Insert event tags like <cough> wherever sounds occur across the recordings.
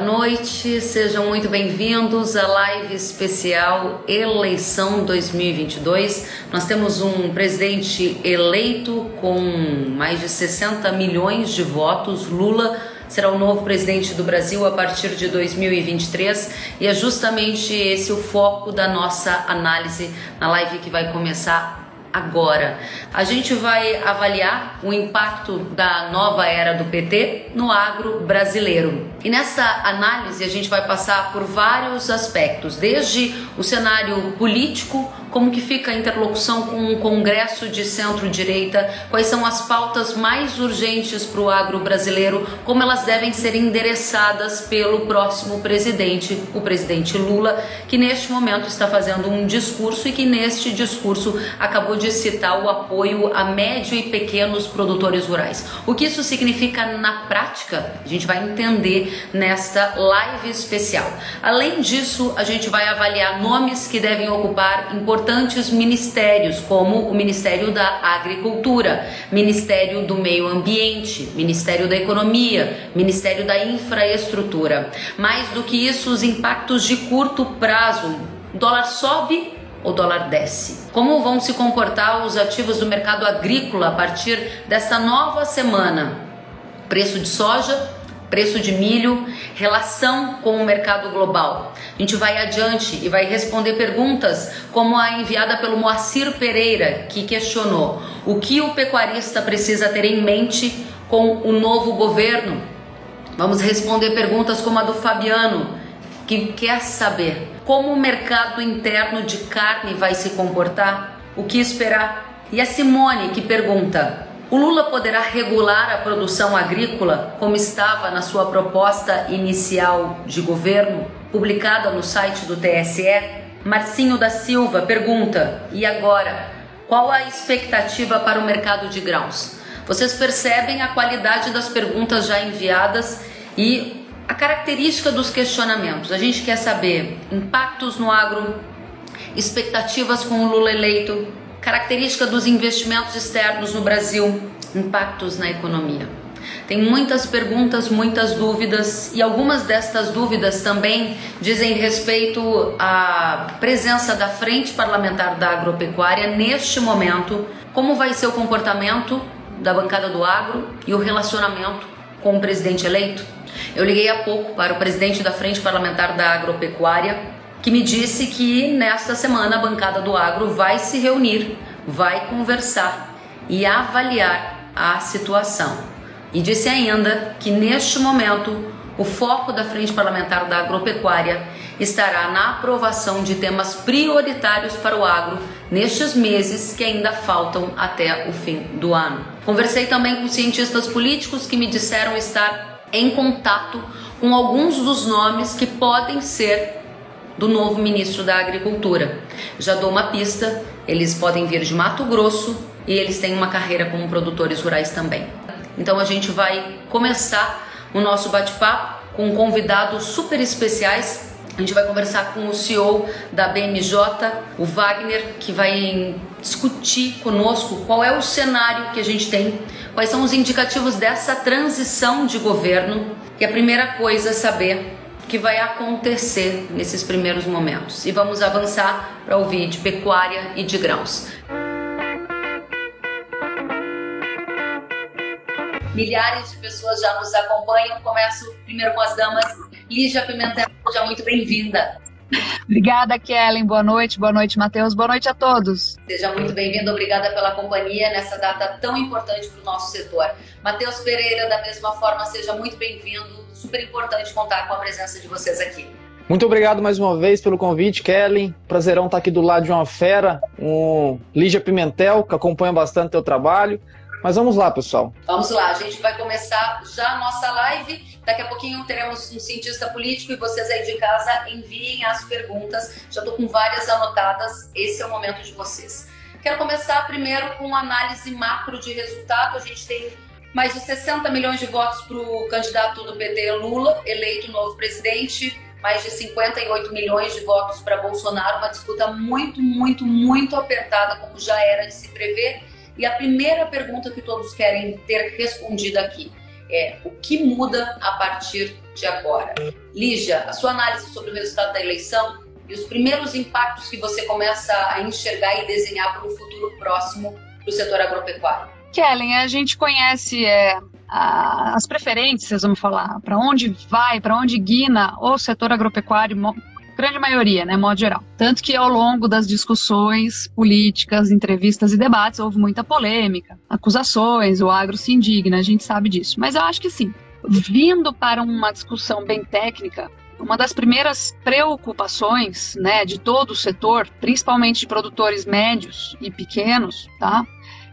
Boa noite, sejam muito bem-vindos à live especial Eleição 2022. Nós temos um presidente eleito com mais de 60 milhões de votos, Lula será o novo presidente do Brasil a partir de 2023 e é justamente esse o foco da nossa análise na live que vai começar agora. A gente vai avaliar o impacto da nova era do PT no agro brasileiro. E nessa análise a gente vai passar por vários aspectos, desde o cenário político, como que fica a interlocução com o Congresso de centro-direita, quais são as pautas mais urgentes para o agro brasileiro, como elas devem ser endereçadas pelo próximo presidente, o presidente Lula, que neste momento está fazendo um discurso e que neste discurso acabou de citar o apoio a médio e pequenos produtores rurais. O que isso significa na prática, a gente vai entender nesta live especial. Além disso, a gente vai avaliar nomes que devem ocupar importantes ministérios, como o Ministério da Agricultura, Ministério do Meio Ambiente, Ministério da Economia, Ministério da Infraestrutura. Mais do que isso, os impactos de curto prazo. O dólar sobe o dólar desce. Como vão se comportar os ativos do mercado agrícola a partir desta nova semana? Preço de soja, preço de milho, relação com o mercado global. A gente vai adiante e vai responder perguntas como a enviada pelo Moacir Pereira, que questionou o que o pecuarista precisa ter em mente com o novo governo. Vamos responder perguntas como a do Fabiano, que quer saber como o mercado interno de carne vai se comportar, o que esperar. E a Simone que pergunta: o Lula poderá regular a produção agrícola como estava na sua proposta inicial de governo, publicada no site do TSE? Marcinho da Silva pergunta: e agora? Qual a expectativa para o mercado de grãos? Vocês percebem a qualidade das perguntas já enviadas e a característica dos questionamentos. A gente quer saber impactos no agro, expectativas com o Lula eleito, característica dos investimentos externos no Brasil, impactos na economia. Tem muitas perguntas, muitas dúvidas e algumas destas dúvidas também dizem respeito à presença da Frente Parlamentar da Agropecuária neste momento, como vai ser o comportamento da bancada do agro e o relacionamento com o presidente eleito. Eu liguei há pouco para o presidente da Frente Parlamentar da Agropecuária, que me disse que nesta semana a bancada do agro vai se reunir, vai conversar e avaliar a situação. E disse ainda que neste momento o foco da Frente Parlamentar da Agropecuária estará na aprovação de temas prioritários para o agro nestes meses que ainda faltam até o fim do ano. Conversei também com cientistas políticos que me disseram estar em contato com alguns dos nomes que podem ser do novo ministro da Agricultura. Já dou uma pista: eles podem vir de Mato Grosso e eles têm uma carreira como produtores rurais também. Então a gente vai começar o nosso bate-papo com convidados super especiais a gente vai conversar com o CEO da BMJ, o Wagner, que vai discutir conosco qual é o cenário que a gente tem, quais são os indicativos dessa transição de governo. E a primeira coisa é saber que vai acontecer nesses primeiros momentos. E vamos avançar para ouvir de pecuária e de grãos. Milhares de pessoas já nos acompanham. Começo primeiro com as damas. Lígia Pimentel, seja muito bem-vinda. <laughs> Obrigada, Kellen. Boa noite, boa noite, Matheus. Boa noite a todos. Seja muito bem-vindo. Obrigada pela companhia nessa data tão importante para o nosso setor. Matheus Pereira, da mesma forma, seja muito bem-vindo. Super importante contar com a presença de vocês aqui. Muito obrigado mais uma vez pelo convite, Kellen. Prazerão estar aqui do lado de uma fera, um Lígia Pimentel, que acompanha bastante o teu trabalho. Mas vamos lá, pessoal. Vamos lá, a gente vai começar já a nossa live. Daqui a pouquinho teremos um cientista político e vocês aí de casa enviem as perguntas. Já estou com várias anotadas, esse é o momento de vocês. Quero começar primeiro com análise macro de resultado. A gente tem mais de 60 milhões de votos para o candidato do PT Lula, eleito novo presidente, mais de 58 milhões de votos para Bolsonaro, uma disputa muito, muito, muito apertada, como já era de se prever. E a primeira pergunta que todos querem ter respondida aqui: é o que muda a partir de agora. Lígia, a sua análise sobre o resultado da eleição e os primeiros impactos que você começa a enxergar e desenhar para um futuro próximo para o setor agropecuário. Kellen, a gente conhece é, a, as preferências, vamos falar, para onde vai, para onde guina o setor agropecuário, grande maioria, né, modo geral. Tanto que ao longo das discussões políticas, entrevistas e debates houve muita polêmica, acusações, o agro se indigna, a gente sabe disso. Mas eu acho que sim, vindo para uma discussão bem técnica, uma das primeiras preocupações né, de todo o setor, principalmente de produtores médios e pequenos, tá,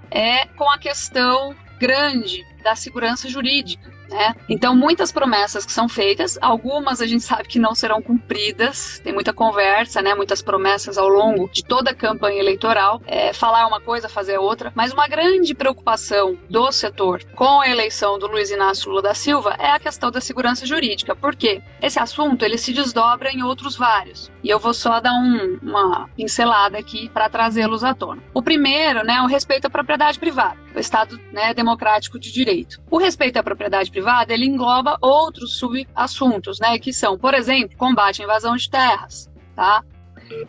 é com a questão grande da segurança jurídica. Né? Então, muitas promessas que são feitas, algumas a gente sabe que não serão cumpridas, tem muita conversa, né? muitas promessas ao longo de toda a campanha eleitoral, é, falar uma coisa, fazer outra, mas uma grande preocupação do setor com a eleição do Luiz Inácio Lula da Silva é a questão da segurança jurídica, porque esse assunto ele se desdobra em outros vários, e eu vou só dar um, uma pincelada aqui para trazê-los à tona. O primeiro, né, o respeito à propriedade privada, o Estado né, democrático de direito. O respeito à propriedade privada, ele engloba outros subassuntos, né, que são, por exemplo, combate à invasão de terras, tá?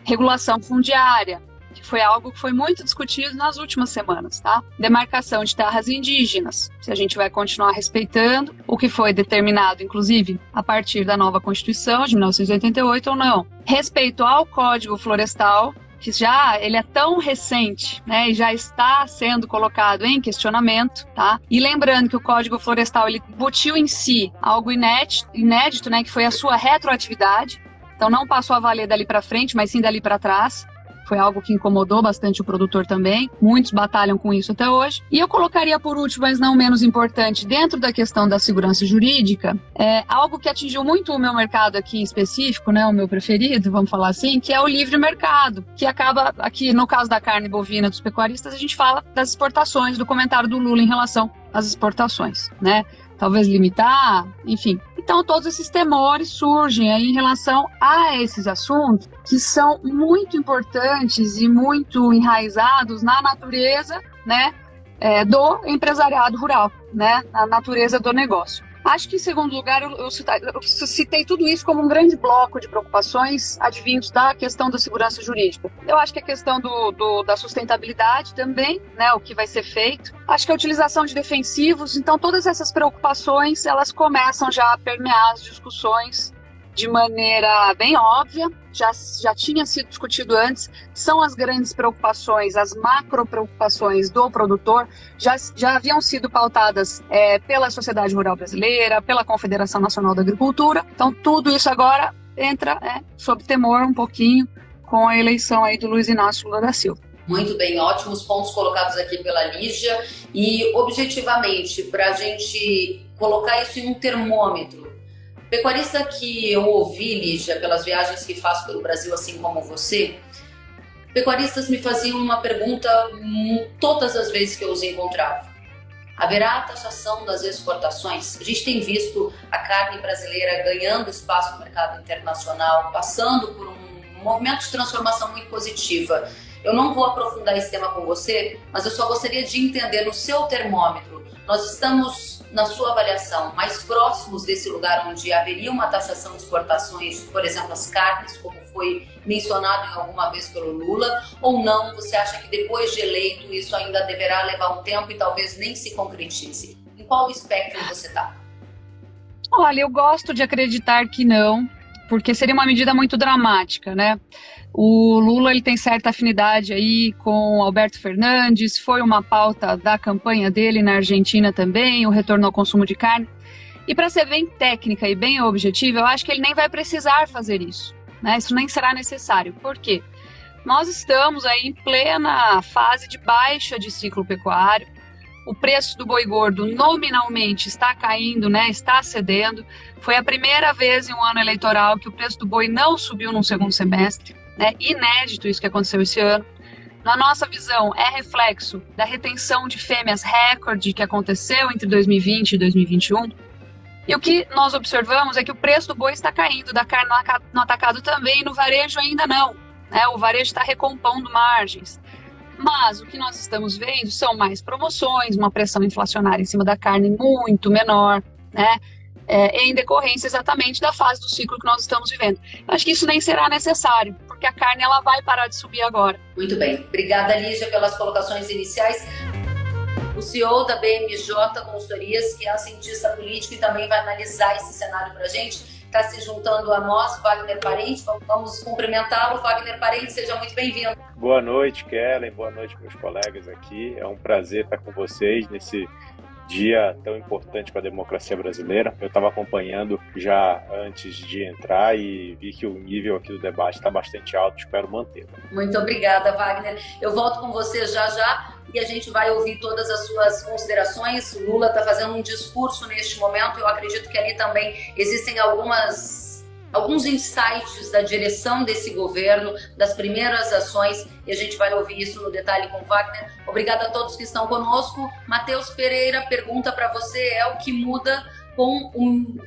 Regulação fundiária, que foi algo que foi muito discutido nas últimas semanas, tá? Demarcação de terras indígenas, se a gente vai continuar respeitando o que foi determinado, inclusive, a partir da nova Constituição de 1988 ou não. Respeito ao Código Florestal, que já ele é tão recente, né, e já está sendo colocado em questionamento, tá? E lembrando que o Código Florestal ele botiu em si algo inédito, inédito, né, que foi a sua retroatividade. Então não passou a valer dali para frente, mas sim dali para trás foi algo que incomodou bastante o produtor também. Muitos batalham com isso até hoje. E eu colocaria por último, mas não menos importante, dentro da questão da segurança jurídica, é algo que atingiu muito o meu mercado aqui em específico, né, o meu preferido, vamos falar assim, que é o livre mercado, que acaba aqui no caso da carne bovina dos pecuaristas, a gente fala das exportações, do comentário do Lula em relação às exportações, né? Talvez limitar, enfim, então, todos esses temores surgem em relação a esses assuntos que são muito importantes e muito enraizados na natureza, né, é, do empresariado rural, né, na natureza do negócio. Acho que, em segundo lugar, eu, eu, citei, tudo isso como um grande bloco de preocupações advindos da questão da segurança jurídica. Eu acho que a questão do, do, da sustentabilidade também, né, o que vai ser feito. Acho que a utilização de defensivos. Então, todas essas preocupações, elas começam já a permear as discussões de maneira bem óbvia, já, já tinha sido discutido antes, são as grandes preocupações, as macro preocupações do produtor, já, já haviam sido pautadas é, pela Sociedade Rural Brasileira, pela Confederação Nacional da Agricultura, então tudo isso agora entra é, sob temor um pouquinho com a eleição aí do Luiz Inácio Lula da Silva. Muito bem, ótimos pontos colocados aqui pela Lígia. E objetivamente, para a gente colocar isso em um termômetro, Pecuarista que eu ouvi, Lígia, pelas viagens que faço pelo Brasil, assim como você, pecuaristas me faziam uma pergunta todas as vezes que eu os encontrava. Haverá taxação das exportações? A gente tem visto a carne brasileira ganhando espaço no mercado internacional, passando por um movimento de transformação muito positiva. Eu não vou aprofundar esse tema com você, mas eu só gostaria de entender no seu termômetro. Nós estamos na sua avaliação, mais próximos desse lugar onde haveria uma taxação de exportações, por exemplo, as carnes, como foi mencionado em alguma vez pelo Lula, ou não? Você acha que depois de eleito isso ainda deverá levar um tempo e talvez nem se concretize? Em qual espectro você está? Olha, eu gosto de acreditar que não, porque seria uma medida muito dramática, né? O Lula ele tem certa afinidade aí com Alberto Fernandes, foi uma pauta da campanha dele na Argentina também, o retorno ao consumo de carne. E para ser bem técnica e bem objetiva, eu acho que ele nem vai precisar fazer isso. Né? Isso nem será necessário. Por quê? Nós estamos aí em plena fase de baixa de ciclo pecuário. O preço do boi gordo nominalmente está caindo, né? está cedendo. Foi a primeira vez em um ano eleitoral que o preço do boi não subiu no segundo semestre né? Inédito isso que aconteceu esse ano. Na nossa visão, é reflexo da retenção de fêmeas recorde que aconteceu entre 2020 e 2021. E o que nós observamos é que o preço do boi está caindo, da carne no atacado também, no varejo ainda não. Né? O varejo está recompondo margens. Mas o que nós estamos vendo são mais promoções, uma pressão inflacionária em cima da carne muito menor, né? É, em decorrência exatamente da fase do ciclo que nós estamos vivendo. Eu acho que isso nem será necessário, porque a carne ela vai parar de subir agora. Muito bem. Obrigada, Lígia, pelas colocações iniciais. O CEO da BMJ Consultorias, que é cientista político e também vai analisar esse cenário para a gente, está se juntando a nós, Wagner Parente. Vamos cumprimentá-lo. Wagner Parente, seja muito bem-vindo. Boa noite, Kellen. Boa noite, meus colegas aqui. É um prazer estar com vocês nesse dia tão importante para a democracia brasileira. Eu estava acompanhando já antes de entrar e vi que o nível aqui do debate está bastante alto, espero manter. Muito obrigada, Wagner. Eu volto com você já já e a gente vai ouvir todas as suas considerações. O Lula está fazendo um discurso neste momento, eu acredito que ali também existem algumas alguns insights da direção desse governo, das primeiras ações, e a gente vai ouvir isso no detalhe com Wagner. Obrigada a todos que estão conosco. Matheus Pereira pergunta para você: é o que muda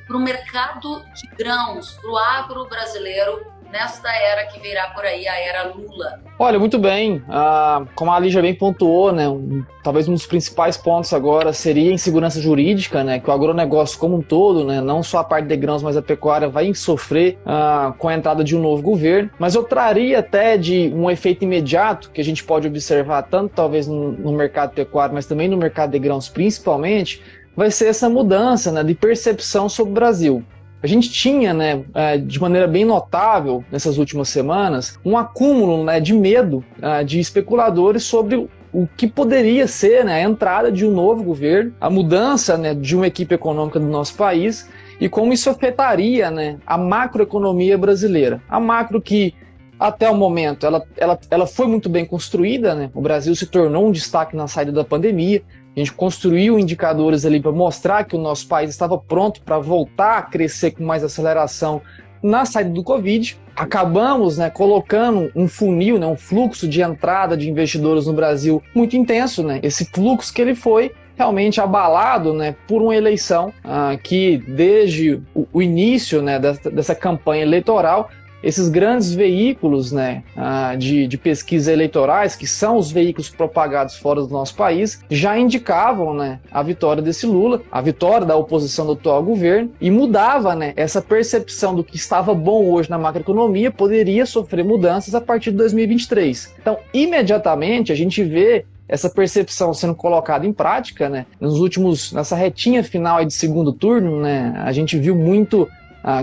para o mercado de grãos, para o agro brasileiro, nesta era que virá por aí, a era Lula? Olha, muito bem. Ah, como a Lígia bem pontuou, né, um, talvez um dos principais pontos agora seria a insegurança jurídica, né, que o agronegócio como um todo, né, não só a parte de grãos, mas a pecuária vai sofrer ah, com a entrada de um novo governo. Mas eu traria até de um efeito imediato que a gente pode observar tanto talvez no, no mercado pecuário, mas também no mercado de grãos principalmente, vai ser essa mudança né, de percepção sobre o Brasil. A gente tinha, né, é, de maneira bem notável nessas últimas semanas, um acúmulo né, de medo é, de especuladores sobre o que poderia ser né, a entrada de um novo governo, a mudança né, de uma equipe econômica do nosso país e como isso afetaria né, a macroeconomia brasileira. A macro que até o momento ela, ela, ela foi muito bem construída, né? o Brasil se tornou um destaque na saída da pandemia, a gente construiu indicadores ali para mostrar que o nosso país estava pronto para voltar a crescer com mais aceleração na saída do Covid. Acabamos né, colocando um funil, né, um fluxo de entrada de investidores no Brasil muito intenso. Né? Esse fluxo que ele foi realmente abalado né, por uma eleição ah, que, desde o, início né, dessa, dessa campanha eleitoral, esses grandes veículos né, ah, de, de pesquisa eleitorais, que são os veículos propagados fora do nosso país, já indicavam né, a vitória desse Lula, a vitória da oposição do atual governo, e mudava né, essa percepção do que estava bom hoje na macroeconomia, poderia sofrer mudanças a partir de 2023. Então, imediatamente, a gente vê essa percepção sendo colocada em prática, né? Nos últimos, nessa retinha final de segundo turno, né? A gente viu muito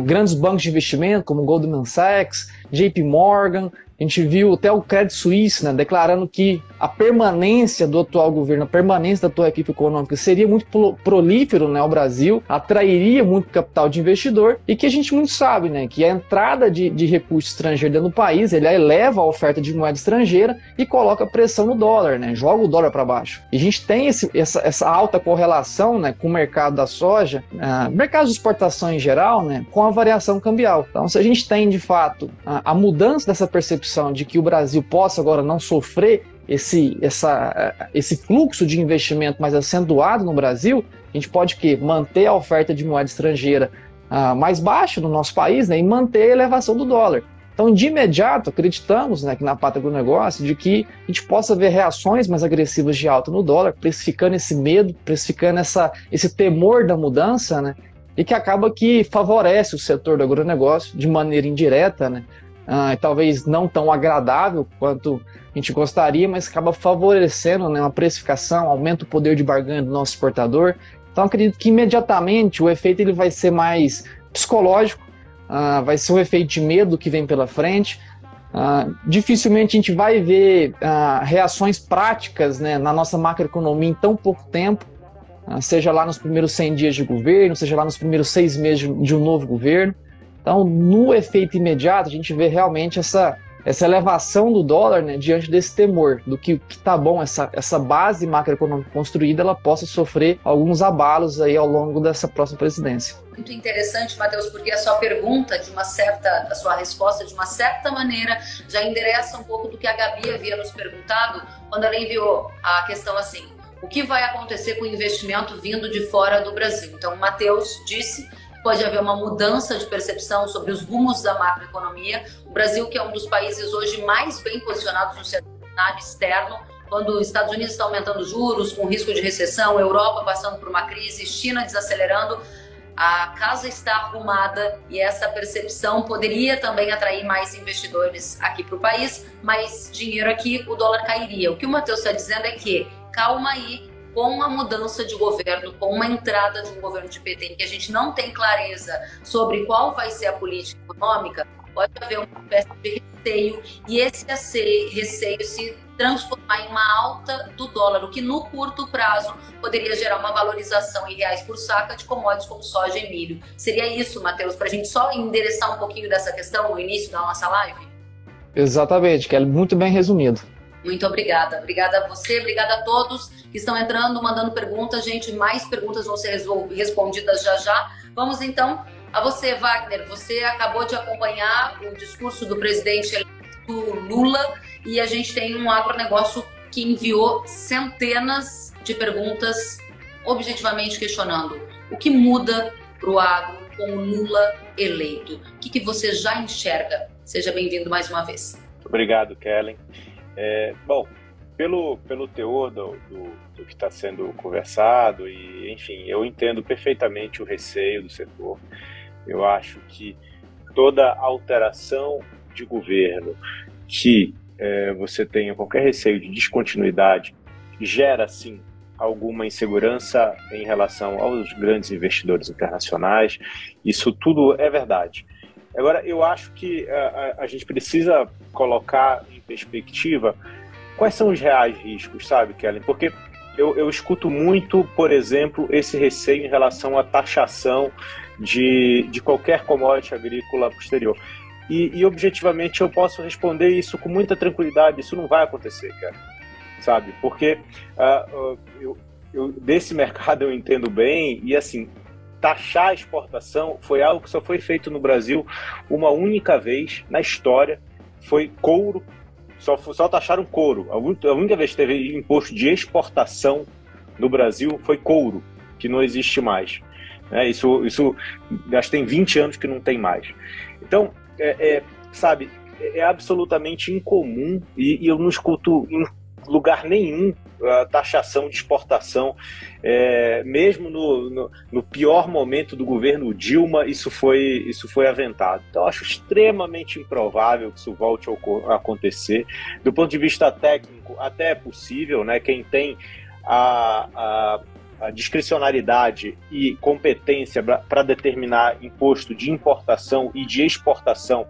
grandes bancos de investimento como Goldman Sachs, JP Morgan, a gente viu até o Credit Suisse né, declarando que a permanência do atual governo, a permanência da atual equipe econômica seria muito prolífero né, ao Brasil, atrairia muito capital de investidor e que a gente muito sabe né, que a entrada de, de recursos estrangeiros dentro do país ele eleva a oferta de moeda estrangeira e coloca pressão no dólar, né, joga o dólar para baixo. E a gente tem esse, essa, essa, alta correlação né, com o mercado da soja, uh, mercado de exportação em geral, né, com a variação cambial. Então, se a gente tem de fato a, a mudança dessa percepção percepção de que o Brasil possa agora não sofrer esse, essa, esse fluxo de investimento mais acentuado no Brasil, a gente pode que manter a oferta de moeda estrangeira uh, mais baixa no nosso país né, e manter a elevação do dólar. Então, de imediato, acreditamos né, que na pátria do negócio de que a gente possa ver reações mais agressivas de alta no dólar, precificando esse medo, precificando essa, esse temor da mudança, né, e que acaba que favorece o setor do agronegócio de maneira indireta, né, uh, talvez não tão agradável quanto a gente gostaria, mas acaba favorecendo né, uma precificação, aumenta o poder de barganha do nosso exportador. Então acredito que imediatamente o efeito ele vai ser mais psicológico, uh, vai ser um efeito de medo que vem pela frente. Uh, dificilmente a gente vai ver uh, reações práticas né, na nossa macroeconomia em tão pouco tempo, uh, seja lá nos primeiros 100 dias de governo, seja lá nos primeiros seis meses de um novo governo. Então, no efeito imediato, a gente vê realmente essa, essa elevação do dólar né, diante desse temor do que está bom, essa, essa base macroeconômica construída, ela possa sofrer alguns abalos aí ao longo dessa próxima presidência. Muito interessante, Matheus, porque a sua pergunta, de uma certa, a sua resposta, de uma certa maneira, já endereça um pouco do que a Gabi havia nos perguntado quando ela enviou a questão assim: o que vai acontecer com o investimento vindo de fora do Brasil? Então, o Matheus disse pode haver uma mudança de percepção sobre os rumos da macroeconomia. O Brasil, que é um dos países hoje mais bem posicionados no cenário externo, quando os Estados Unidos estão aumentando juros, com risco de recessão, Europa passando por uma crise, China desacelerando, a casa está arrumada e essa percepção poderia também atrair mais investidores aqui para o país, mais dinheiro aqui, o dólar cairia. O que o Matheus está dizendo é que, calma aí, com a mudança de governo, com uma entrada de um governo de PT em que a gente não tem clareza sobre qual vai ser a política econômica, pode haver uma espécie de receio e esse receio se transformar em uma alta do dólar, o que no curto prazo poderia gerar uma valorização em reais por saca de commodities como soja e milho. Seria isso, Matheus, para a gente só endereçar um pouquinho dessa questão no início da nossa live? Exatamente, que é muito bem resumido. Muito obrigada. Obrigada a você, obrigada a todos que estão entrando, mandando perguntas. Gente, mais perguntas vão ser respondidas já já. Vamos então a você, Wagner. Você acabou de acompanhar o discurso do presidente Lula e a gente tem um agronegócio que enviou centenas de perguntas objetivamente questionando o que muda para o agro com o Lula eleito. O que, que você já enxerga? Seja bem-vindo mais uma vez. Obrigado, Kellen. É, bom, pelo, pelo teor do, do, do que está sendo conversado, e enfim, eu entendo perfeitamente o receio do setor. Eu acho que toda alteração de governo que é, você tenha qualquer receio de descontinuidade gera sim alguma insegurança em relação aos grandes investidores internacionais. Isso tudo é verdade. Agora, eu acho que a, a, a gente precisa colocar em perspectiva quais são os reais riscos, sabe, Kellen? Porque eu, eu escuto muito, por exemplo, esse receio em relação à taxação de, de qualquer commodity agrícola posterior. E, e, objetivamente eu posso responder isso com muita tranquilidade. Isso não vai acontecer, cara. Sabe? Porque uh, eu, eu, desse <laughs> mercado eu entendo bem e assim taxar a exportação foi algo que só foi feito no Brasil uma única vez na história. Foi couro. Só, só taxaram couro. A única vez que teve imposto de exportação no Brasil foi couro, que não existe mais. É, isso, isso que tem 20 anos que não tem mais. Então, é, é, sabe, é absolutamente incomum e, e, eu não escuto lugar nenhum a taxação de exportação. É, mesmo no, no, no, pior momento do governo Dilma, isso foi, isso foi aventado. Então, acho extremamente improvável que isso volte a acontecer. Do ponto de vista técnico, até é possível, né? Quem tem a, a a discricionariedade e competência para determinar imposto de importação e de exportação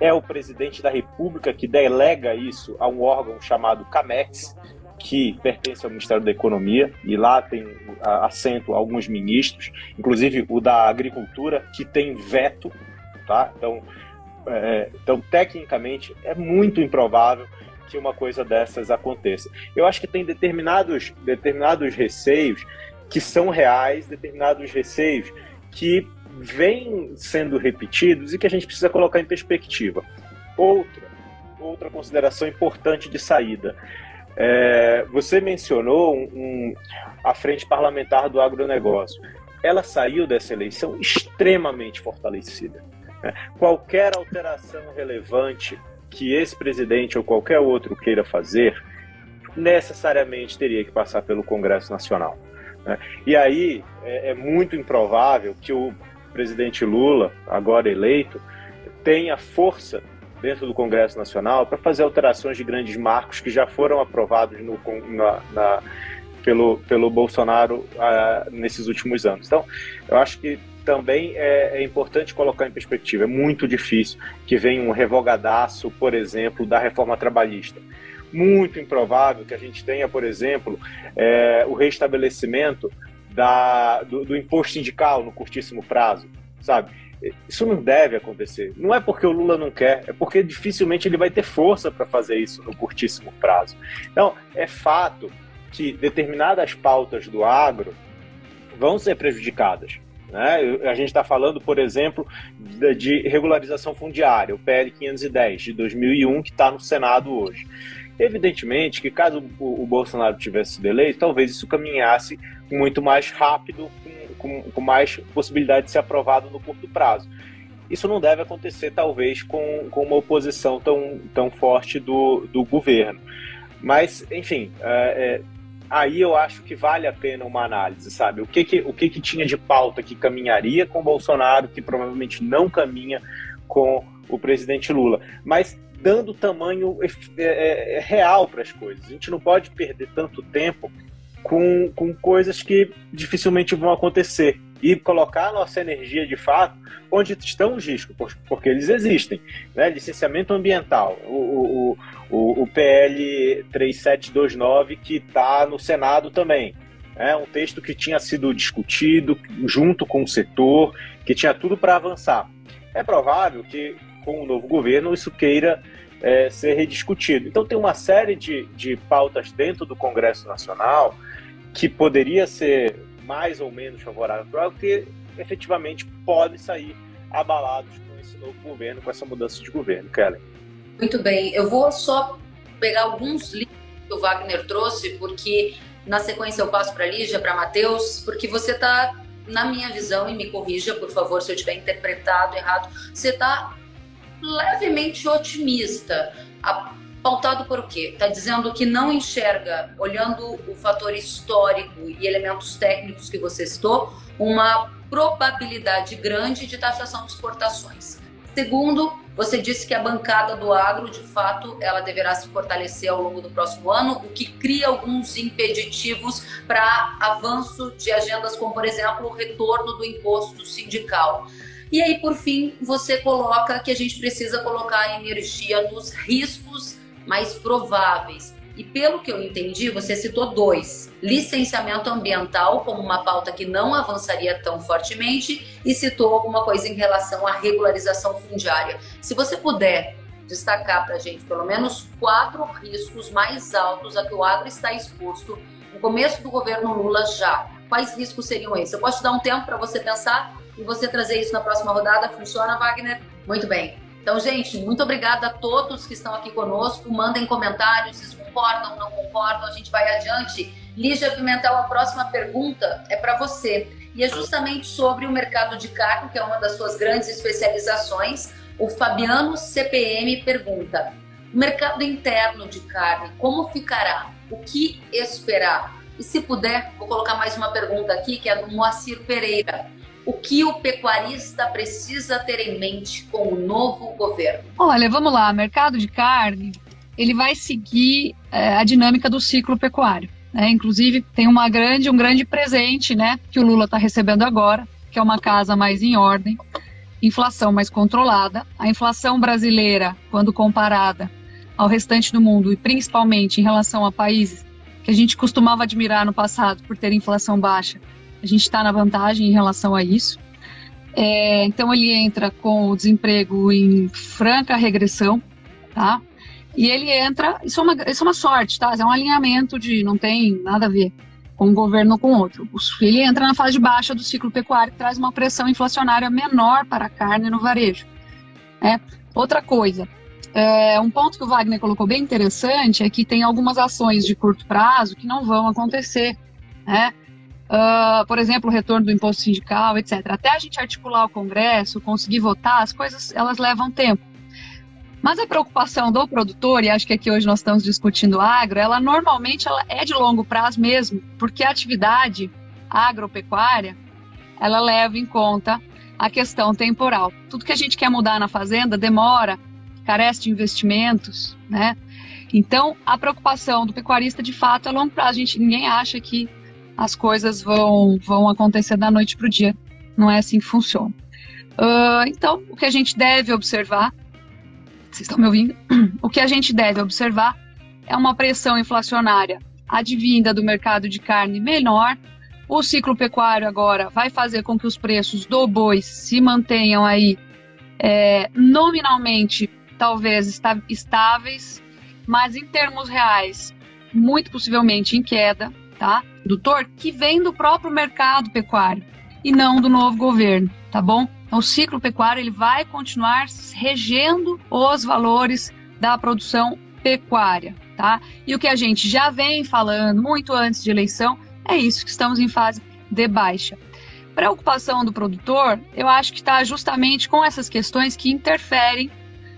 é o presidente da República que delega isso a um órgão chamado CAMEX, que pertence ao Ministério da Economia, e lá tem assento alguns ministros, inclusive o da Agricultura, que tem veto. Tá? Então, é, então, tecnicamente, é muito improvável que uma coisa dessas aconteça. Eu acho que tem determinados, determinados receios que são reais, determinados receios que vêm sendo repetidos e que a gente precisa colocar em perspectiva. Outra, outra consideração importante de saída. É, você mencionou um, um, a frente parlamentar do agronegócio. Ela saiu dessa eleição extremamente fortalecida. Né? Qualquer alteração relevante que esse presidente ou qualquer outro queira fazer, necessariamente teria que passar pelo Congresso Nacional. Né? E aí é, é muito improvável que o presidente Lula, agora eleito, tenha força dentro do Congresso Nacional para fazer alterações de grandes marcos que já foram aprovados no, na, na, pelo, pelo Bolsonaro uh, nesses últimos anos. Então, eu acho que também é, é, importante colocar em perspectiva. É muito difícil que venha um revogadaço, por exemplo, da reforma trabalhista muito improvável que a gente tenha, por exemplo, é, o restabelecimento da, do, do imposto sindical no curtíssimo prazo, sabe? Isso não deve acontecer. Não é porque o Lula não quer, é porque dificilmente ele vai ter força para fazer isso no curtíssimo prazo. Então, é fato que determinadas pautas do agro vão ser prejudicadas. Né? A gente está falando, por exemplo, de regularização fundiária, o PL 510 de 2001, que está no Senado hoje. Evidentemente que caso o, Bolsonaro tivesse sido eleito, talvez isso caminhasse muito mais rápido, com, com, com mais possibilidade de ser aprovado no curto prazo. Isso não deve acontecer, talvez, com, com uma oposição tão, tão forte do, do governo. Mas, enfim, é, é, aí eu acho que vale a pena uma análise, sabe? O que que, o que que tinha de pauta que caminharia com Bolsonaro, que provavelmente não caminha com o presidente Lula. Mas dando tamanho é, é, é real para as coisas. A gente não pode perder tanto tempo com, com coisas que dificilmente vão acontecer e colocar nossa energia de fato onde estão os riscos, porque eles existem. Né? Licenciamento ambiental, o, o, o, o PL 3729 que está no Senado também. É um texto que tinha sido discutido junto com o setor, que tinha tudo para avançar. É provável que com o novo governo isso queira é, ser rediscutido. Então tem uma série de, de pautas dentro do Congresso Nacional que poderia ser mais ou menos favorável para que efetivamente pode sair abalados com esse novo governo, com essa mudança de governo, Kellen. Muito bem, eu vou só pegar alguns livros que o Wagner trouxe, porque na sequência eu passo para Lígia, para Matheus, porque você está, na minha visão, e me corrija, por favor, se eu tiver interpretado errado, você está levemente otimista. A Pautado por quê? Está dizendo que não enxerga, olhando o fator histórico e elementos técnicos que você citou, uma probabilidade grande de taxação de exportações. Segundo, você disse que a bancada do agro, de fato, ela deverá se fortalecer ao longo do próximo ano, o que cria alguns impeditivos para avanço de agendas como, por exemplo, o retorno do imposto sindical. E aí, por fim, você coloca que a gente precisa colocar energia nos riscos mais prováveis. E pelo que eu entendi, você citou dois: licenciamento ambiental como uma pauta que não avançaria tão fortemente e citou alguma coisa em relação à regularização fundiária. Se você puder destacar para a gente pelo menos quatro riscos mais altos a que o agro está exposto no começo do governo Lula já. Quais riscos seriam esses? Eu posso dar um tempo para você pensar e você trazer isso na próxima rodada. Funciona, Wagner? Muito bem. Então, gente, muito obrigada a todos que estão aqui conosco. Mandem comentários, se concordam, não concordam, a gente vai adiante. Lígia Pimentel, a próxima pergunta é para você. E é justamente sobre o mercado de carne, que é uma das suas grandes especializações. O Fabiano CPM pergunta: o mercado interno de carne, como ficará? O que esperar? E se puder, vou colocar mais uma pergunta aqui, que é do Moacir Pereira o que o pecuarista precisa ter em mente com o novo governo? Olha, vamos lá, mercado de carne, ele vai seguir é, a dinâmica do ciclo pecuário. Né? Inclusive, tem uma grande, um grande presente né, que o Lula está recebendo agora, que é uma casa mais em ordem, inflação mais controlada. A inflação brasileira, quando comparada ao restante do mundo, e principalmente em relação a países que a gente costumava admirar no passado por ter inflação baixa, a gente está na vantagem em relação a isso. É, então ele entra com o desemprego em franca regressão, tá? E ele entra, isso é uma, isso é uma sorte, tá? É um alinhamento de, não tem nada a ver com um governo ou com outro. Ele entra na fase baixa do ciclo pecuário, que traz uma pressão inflacionária menor para a carne no varejo. É. Outra coisa, é, um ponto que o Wagner colocou bem interessante é que tem algumas ações de curto prazo que não vão acontecer, né? Uh, por exemplo, o retorno do imposto sindical, etc. Até a gente articular o Congresso, conseguir votar, as coisas elas levam tempo. Mas a preocupação do produtor, e acho que aqui hoje nós estamos discutindo agro, ela normalmente ela é de longo prazo mesmo, porque a atividade agropecuária ela leva em conta a questão temporal. Tudo que a gente quer mudar na fazenda demora, carece de investimentos, né? Então, a preocupação do pecuarista de fato é longo prazo. A gente ninguém acha que as coisas vão, vão acontecer da noite para o dia. Não é assim que funciona. Uh, então, o que a gente deve observar, vocês estão me ouvindo? <clears throat> O que a gente deve observar é uma pressão inflacionária advinda do mercado de carne menor. O ciclo pecuário agora vai fazer com que os preços do boi se mantenham aí é, nominalmente talvez estáveis, mas em termos reais, muito possivelmente em queda, tá? Produtor que vem do próprio mercado pecuário e não do novo governo, tá bom? Então, o ciclo pecuário ele vai continuar regendo os valores da produção pecuária, tá? E o que a gente já vem falando muito antes de eleição é isso que estamos em fase de baixa. Preocupação do produtor, eu acho que está justamente com essas questões que interferem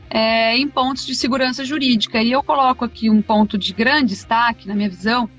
é, em pontos de segurança jurídica. E eu coloco aqui um ponto de grande destaque, na minha visão,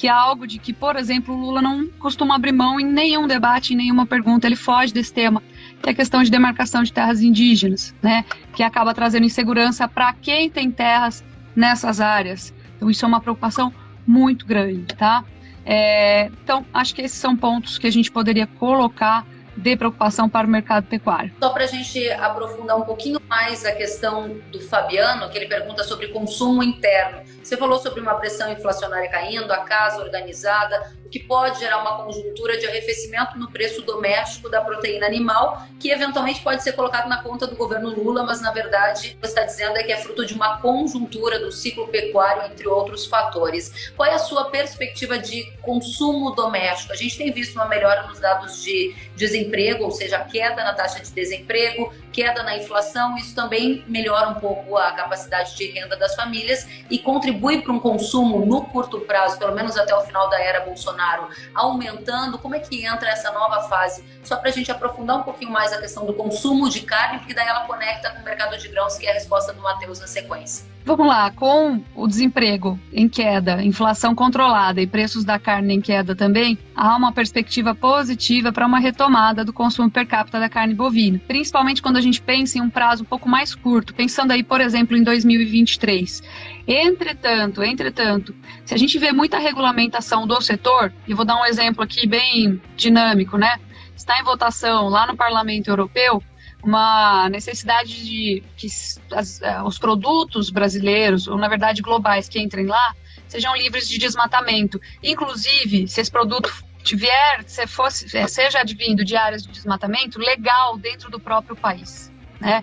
que é algo de que, por exemplo, o Lula não costuma abrir mão em nenhum debate, em nenhuma pergunta, ele foge desse tema, que é a questão de demarcação de terras indígenas, né, que acaba trazendo insegurança para quem tem terras nessas áreas. Então, isso é uma preocupação muito grande, tá? É, então, acho que esses são pontos que a gente poderia colocar de preocupação para o mercado pecuário. Só para a gente aprofundar um pouquinho mais a questão do Fabiano, que ele pergunta sobre consumo interno. Você falou sobre uma pressão inflacionária caindo, a casa organizada, que pode gerar uma conjuntura de arrefecimento no preço doméstico da proteína animal, que eventualmente pode ser colocado na conta do governo Lula, mas na verdade você está dizendo é que é fruto de uma conjuntura do ciclo pecuário, entre outros fatores. Qual é a sua perspectiva de consumo doméstico? A gente tem visto uma melhora nos dados de desemprego, ou seja, queda na taxa de desemprego, queda na inflação, isso também melhora um pouco a capacidade de renda das famílias e contribui para um consumo no curto prazo, pelo menos até o final da era Bolsonaro, aumentando. Como é que entra essa nova fase? Só para a gente aprofundar um pouquinho mais a questão do consumo de carne, porque daí ela conecta com o mercado de grãos, que é a resposta do Matheus na sequência. Vamos lá, com o desemprego em queda, inflação controlada e preços da carne em queda também, há uma perspectiva positiva para uma retomada do consumo per capita da carne bovina, principalmente quando a gente pensa em um prazo um pouco mais curto, pensando aí, por exemplo, em 2023. Entretanto, entretanto, se a gente vê muita regulamentação do setor, e vou dar um exemplo aqui bem dinâmico, né? Está em votação lá no Parlamento Europeu uma necessidade de que as, eh, os produtos brasileiros, ou na verdade globais, que entrem lá, sejam livres de desmatamento. Inclusive, se esse produto tiver, se fosse, eh, seja advindo de áreas de desmatamento, legal dentro do próprio país, né?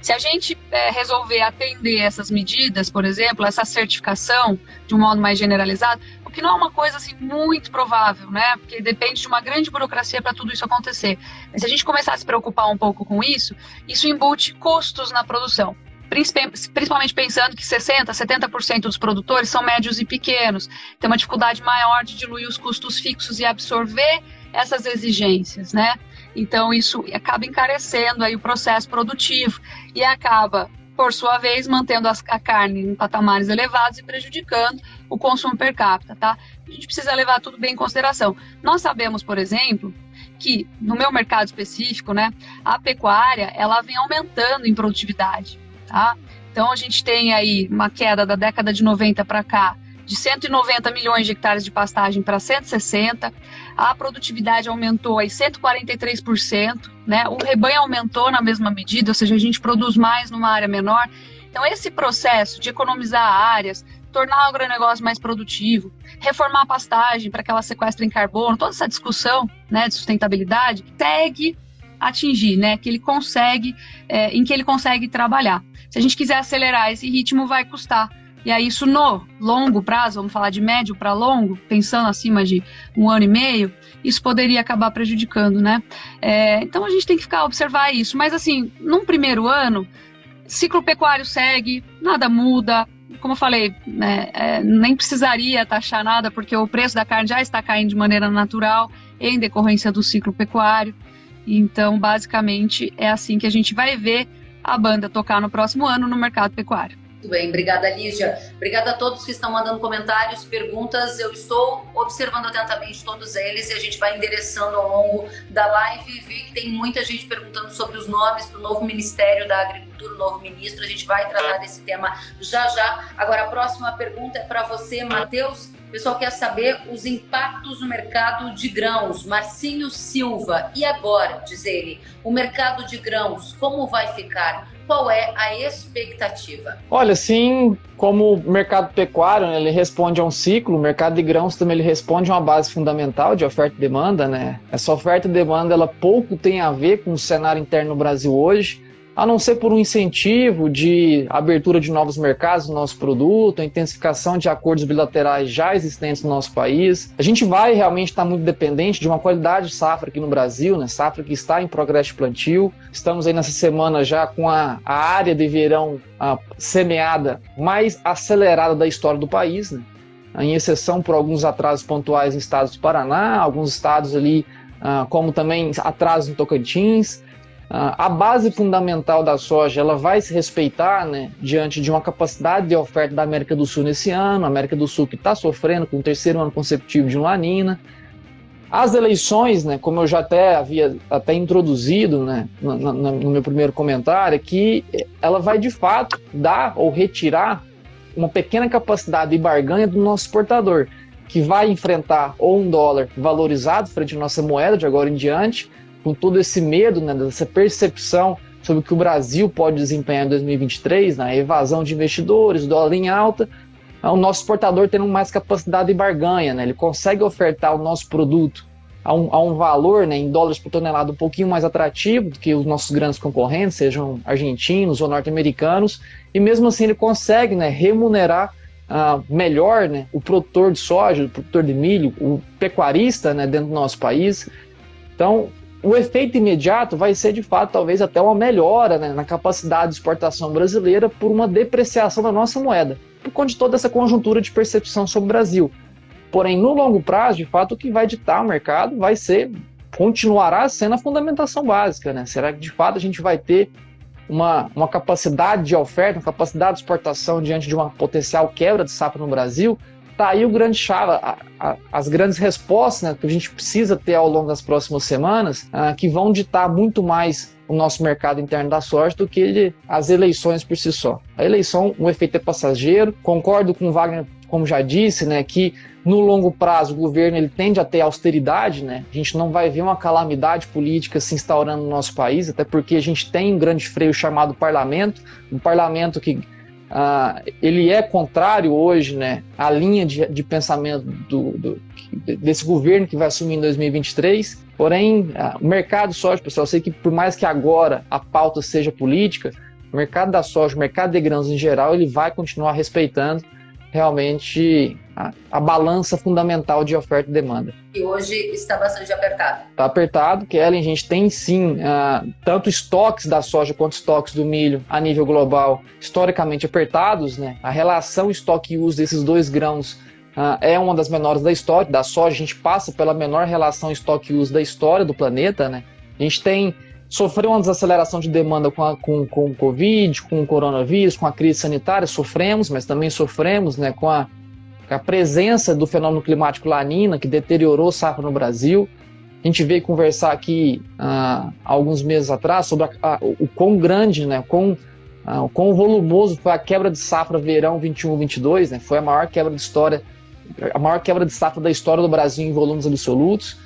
Se a gente é, resolver atender essas medidas, por exemplo, essa certificação de um modo mais generalizado, o que não é uma coisa assim muito provável, né? Porque depende de uma grande burocracia para tudo isso acontecer. Mas se a gente começar a se preocupar um pouco com isso, isso embute custos na produção principalmente pensando que 60%, 70% dos produtores são médios e pequenos, tem uma dificuldade maior de diluir os custos fixos e absorver essas exigências, né? Então isso acaba encarecendo aí o processo produtivo e acaba, por sua vez, mantendo a carne em patamares elevados e prejudicando o consumo per capita, tá? A gente precisa levar tudo bem em consideração. Nós sabemos, por exemplo, que no meu mercado específico, né, a pecuária, ela vem aumentando em produtividade, tá? Então a gente tem aí uma queda da década de 90 para cá de 190 milhões de hectares de pastagem para 160, a produtividade aumentou aí 143%, né? O rebanho aumentou na mesma medida, ou seja, a gente produz mais numa área menor. Então esse processo de economizar áreas, tornar o agronegócio mais produtivo, reformar a pastagem para que ela sequestre em carbono, toda essa discussão né, de sustentabilidade, segue atingir, né? Que ele consegue, é, em que ele consegue trabalhar. Se a gente quiser acelerar esse ritmo, vai custar. E aí, isso no longo prazo, vamos falar de médio para longo, pensando acima de um ano e meio, isso poderia acabar prejudicando, né? É, então a gente tem que ficar observar isso. Mas assim, num primeiro ano, ciclo pecuário segue, nada muda. Como eu falei, né, é, nem precisaria taxar nada, porque o preço da carne já está caindo de maneira natural em decorrência do ciclo pecuário. Então, basicamente, é assim que a gente vai ver a banda tocar no próximo ano no mercado pecuário. Muito bem, obrigada Lígia. Obrigada a todos que estão mandando comentários, perguntas. Eu estou observando atentamente todos eles e a gente vai endereçando ao longo da live. Vi que tem muita gente perguntando sobre os nomes do novo Ministério da Agricultura, o novo ministro. A gente vai tratar desse tema já já. Agora, a próxima pergunta é para você, Matheus. O pessoal quer saber os impactos no mercado de grãos. Marcinho Silva. E agora, diz ele, o mercado de grãos, como vai ficar? Qual é a expectativa? Olha, assim como o mercado pecuário, né, ele responde a um ciclo, o mercado de grãos também ele responde a uma base fundamental de oferta e demanda, né? Essa oferta e demanda ela pouco tem a ver com o cenário interno no Brasil hoje a não ser por um incentivo de abertura de novos mercados do nosso produto, a intensificação de acordos bilaterais já existentes no nosso país. A gente vai realmente estar muito dependente de uma qualidade de safra aqui no Brasil, né? safra que está em progresso de plantio. Estamos aí nessa semana já com a, a área de verão a, semeada mais acelerada da história do país, né? em exceção por alguns atrasos pontuais em estados do Paraná, alguns estados ali, ah, como também atrasos em Tocantins. A base fundamental da soja ela vai se respeitar né, diante de uma capacidade de oferta da América do Sul nesse ano, a América do Sul que está sofrendo com o terceiro ano consecutivo de lanina. As eleições, né, como eu já até havia até introduzido né, no, no, no meu primeiro comentário, é que ela vai de fato dar ou retirar uma pequena capacidade de barganha do nosso exportador, que vai enfrentar ou um dólar valorizado frente à nossa moeda de agora em diante, com todo esse medo, né, dessa percepção sobre o que o Brasil pode desempenhar em 2023, na né, evasão de investidores, dólar em alta, o nosso exportador tendo mais capacidade de barganha, né, ele consegue ofertar o nosso produto a um, a um valor né, em dólares por tonelada um pouquinho mais atrativo do que os nossos grandes concorrentes, sejam argentinos ou norte-americanos, e mesmo assim ele consegue né, remunerar uh, melhor né, o produtor de soja, o produtor de milho, o pecuarista né, dentro do nosso país. Então, o efeito imediato vai ser, de fato, talvez até uma melhora né, na capacidade de exportação brasileira por uma depreciação da nossa moeda, por conta de toda essa conjuntura de percepção sobre o Brasil. Porém, no longo prazo, de fato, o que vai ditar o mercado vai ser, continuará sendo a fundamentação básica. Né? Será que, de fato, a gente vai ter uma, uma capacidade de oferta, uma capacidade de exportação diante de uma potencial quebra de safra no Brasil? Tá aí o grande chave, a, a, as grandes respostas né, que a gente precisa ter ao longo das próximas semanas, uh, que vão ditar muito mais o nosso mercado interno da soja do que ele, as eleições por si só. A eleição, o efeito é passageiro. Concordo com o Wagner, como já disse, né, que no longo prazo o governo ele tende a ter austeridade, né? A gente não vai ver uma calamidade política se instaurando no nosso país, até porque a gente tem um grande freio chamado parlamento, um parlamento que ah, ele é contrário hoje né, à linha de, de pensamento do, do, desse governo que vai assumir em 2023. Porém, ah, o mercado de soja, pessoal, eu sei que por mais que agora a pauta seja política, o mercado da soja, o mercado de grãos em geral, ele vai continuar respeitando realmente a, a, balança fundamental de oferta e demanda. E hoje está bastante apertado. Está apertado, Kellen. A gente tem sim uh, tanto estoques da soja quanto estoques do milho a nível global historicamente apertados. Né? A relação estoque e uso desses dois grãos uh, é uma das menores da história. Da soja, a gente passa pela menor relação estoque e uso da história do planeta. Né? A gente tem sofreu uma desaceleração de demanda com, a, com, com o Covid, com o coronavírus, com a crise sanitária, sofremos, mas também sofremos né, com, a, com a presença do fenômeno climático Lanina, que deteriorou o safra no Brasil. A gente veio conversar aqui ah, alguns meses atrás sobre a, a, o quão grande, né, quão, ah, o quão volumoso foi a quebra de safra verão 21-22, né, foi a maior quebra de história, a maior quebra de safra da história do Brasil em volumes absolutos.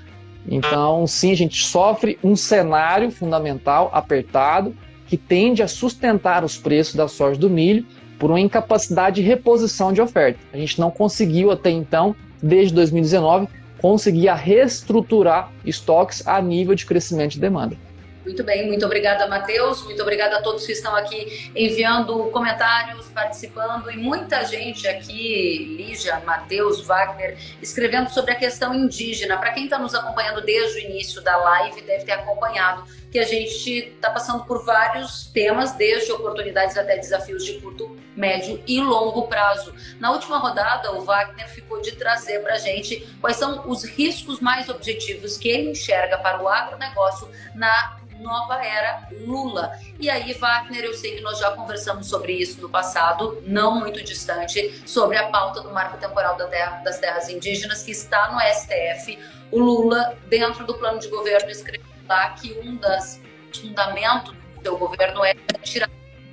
Então, sim, a gente sofre um cenário fundamental apertado que tende a sustentar os preços da soja do milho por uma incapacidade de reposição de oferta. A gente não conseguiu até então, desde 2019, conseguir reestruturar estoques a nível de crescimento de demanda. Muito bem, muito obrigada, Matheus. Muito obrigada a todos que estão aqui enviando comentários, participando e muita gente aqui, Lígia, Matheus, Wagner, escrevendo sobre a questão indígena. Para quem está nos acompanhando desde o início da live, deve ter acompanhado que a gente está passando por vários temas, desde oportunidades até desafios de curto, médio e longo prazo. Na última rodada, o Wagner ficou de trazer para a gente quais são os riscos mais objetivos que ele enxerga para o agronegócio na nova era Lula. E aí, Wagner, eu sei que nós já conversamos sobre isso no passado, não muito distante, sobre a pauta do marco temporal da terra, das terras indígenas que está no STF. O Lula, dentro do plano de governo, escreveu lá que um dos fundamentos do seu governo é tirar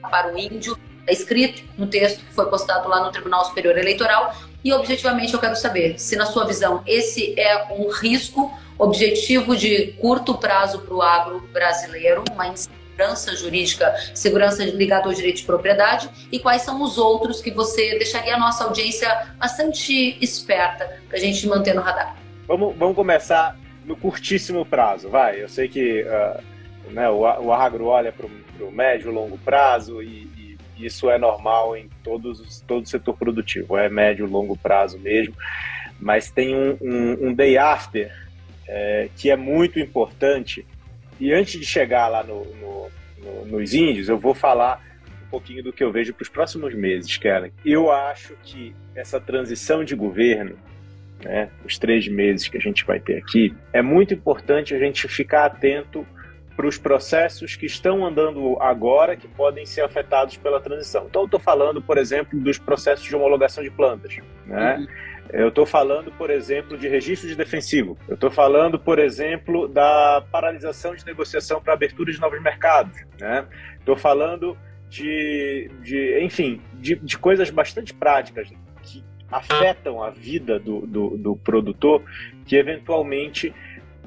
para o índio. É escrito no texto que foi postado lá no Tribunal Superior Eleitoral. E objetivamente eu quero saber se, na sua visão, esse é um risco objetivo de curto prazo para o agro brasileiro, uma insegurança jurídica, segurança ligada ao direito de propriedade, e quais são os outros que você deixaria a nossa audiência bastante esperta para a gente manter no radar? Vamos, vamos começar no curtíssimo prazo, vai. Eu sei que uh, né, o, o agro olha para o médio longo prazo e, e, isso é normal em todos, todo setor produtivo, é médio longo prazo mesmo, mas tem um, um, um day after é, que é muito importante. E antes de chegar lá no, no, no, nos índios, eu vou falar um pouquinho do que eu vejo para os próximos meses, Kellen. Eu acho que essa transição de governo, né, os três meses que a gente vai ter aqui, é muito importante a gente ficar atento para os processos que estão andando agora que podem ser afetados pela transição. Então, eu estou falando, por exemplo, dos processos de homologação de plantas. Né? Uhum. Eu estou falando, por exemplo, de registro de defensivo. Eu estou falando, por exemplo, da paralisação de negociação para abertura de novos mercados. Estou né? falando de, de enfim, de, de, coisas bastante práticas afetam a vida do, do, do produtor, que eventualmente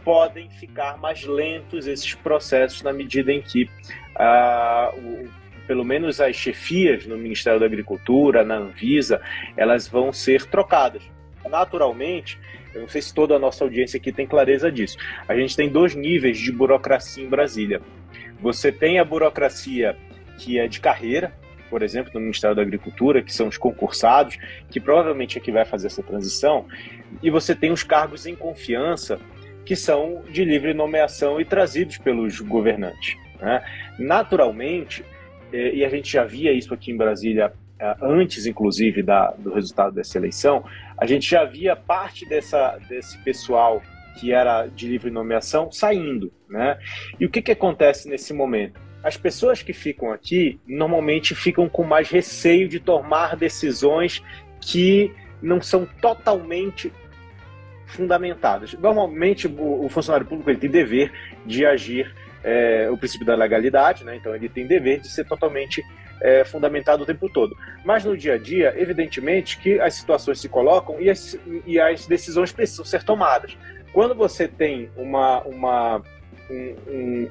podem ficar mais lentos esses processos na medida em que uh, o, pelo menos as chefias no Ministério da Agricultura, na Anvisa, elas vão ser trocadas. Naturalmente, eu não sei se toda a nossa audiência aqui tem clareza disso. A gente tem dois níveis de burocracia em Brasília. Você tem a burocracia que é de carreira, por exemplo, no Ministério da Agricultura, que são os concursados, que provavelmente é que vai fazer essa transição, e você tem os cargos em confiança, que são de livre nomeação e trazidos pelos governantes. Né? Naturalmente, é, e a gente já via isso aqui em Brasília é, antes, inclusive, da, do resultado dessa eleição, a gente já via parte dessa, desse pessoal que era de livre nomeação saindo. Né? E o que, que acontece nesse momento? As pessoas que ficam aqui normalmente ficam com mais receio de tomar decisões que não são totalmente fundamentadas. Normalmente, o, funcionário público ele tem dever de agir é, o princípio da legalidade, né? então ele tem dever de ser totalmente é, fundamentado o tempo todo. Mas no dia a dia, evidentemente que as situações se colocam e as, e as decisões precisam ser tomadas. Quando você tem uma, uma um, um,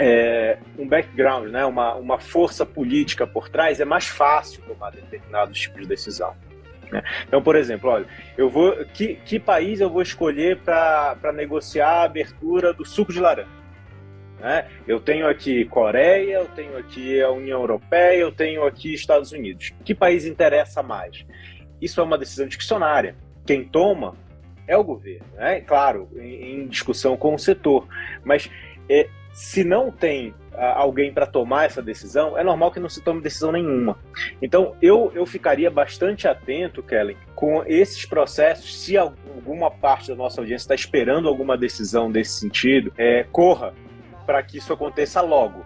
é, um background, né? uma, uma força política por trás, é mais fácil tomar determinados tipos de decisão. Né? Então, por exemplo, olha, eu vou, que, que país eu vou escolher para negociar a abertura do suco de laranja? Né? Eu tenho aqui Coreia, eu tenho aqui a União Europeia, eu tenho aqui Estados Unidos. Que país interessa mais? Isso é uma decisão discricionária. Quem toma é o governo, né? Claro, em, em discussão com o setor, mas é, se não tem alguém para tomar essa decisão, é normal que não se tome decisão nenhuma. Então, eu, eu ficaria bastante atento, Kellen, com esses processos. Se alguma parte da nossa audiência está esperando alguma decisão desse sentido, é, corra para que isso aconteça logo,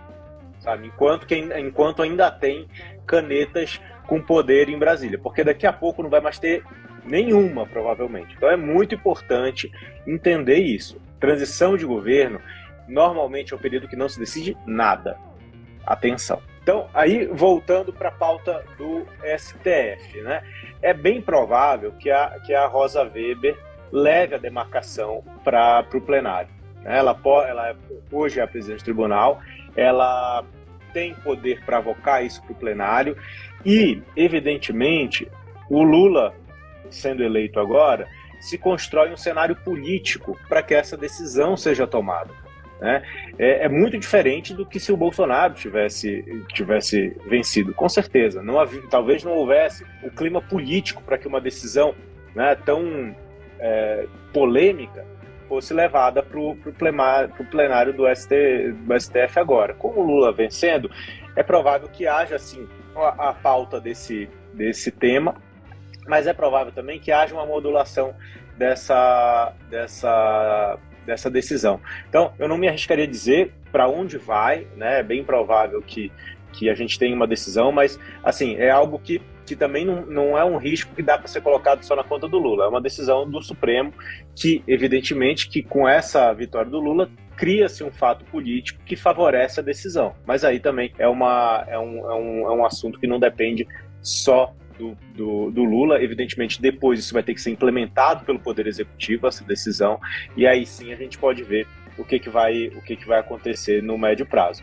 sabe? Enquanto, que, enquanto ainda tem canetas com poder em Brasília, porque daqui a pouco não vai mais ter nenhuma, provavelmente. Então, é muito importante entender isso. Transição de governo normalmente é um período que não se decide nada. Atenção. Então, aí voltando para a pauta do STF, né? É bem provável que a, que a Rosa Weber leve a demarcação para o plenário. Né? Ela, ela é, hoje é a presidente do tribunal, ela tem poder para avocar isso para o plenário e, evidentemente, o Lula, sendo eleito agora, se constrói um cenário político para que essa decisão seja tomada. Né? É, é, muito diferente do que se o Bolsonaro tivesse, tivesse vencido, com certeza. Não havia, talvez não houvesse o clima político para que uma decisão né, tão é, polêmica fosse levada para o plenário, do, ST, do STF agora. Com o Lula vencendo, é provável que haja assim a, a pauta desse, desse tema, mas é provável também que haja uma modulação dessa, dessa dessa decisão. Então, eu não me arriscaria a dizer para onde vai, né? É bem provável que, que a gente tenha uma decisão, mas, assim, é algo que, que também não, não é um risco que dá para ser colocado só na conta do Lula. É uma decisão do Supremo que, evidentemente, que com essa vitória do Lula, cria-se um fato político que favorece a decisão. Mas aí também é, uma, é, um, é, um, é um assunto que não depende só do, do, do, Lula. Evidentemente, depois isso vai ter que ser implementado pelo Poder Executivo, essa decisão, e aí sim a gente pode ver o que, que, vai, o que, que vai acontecer no médio prazo.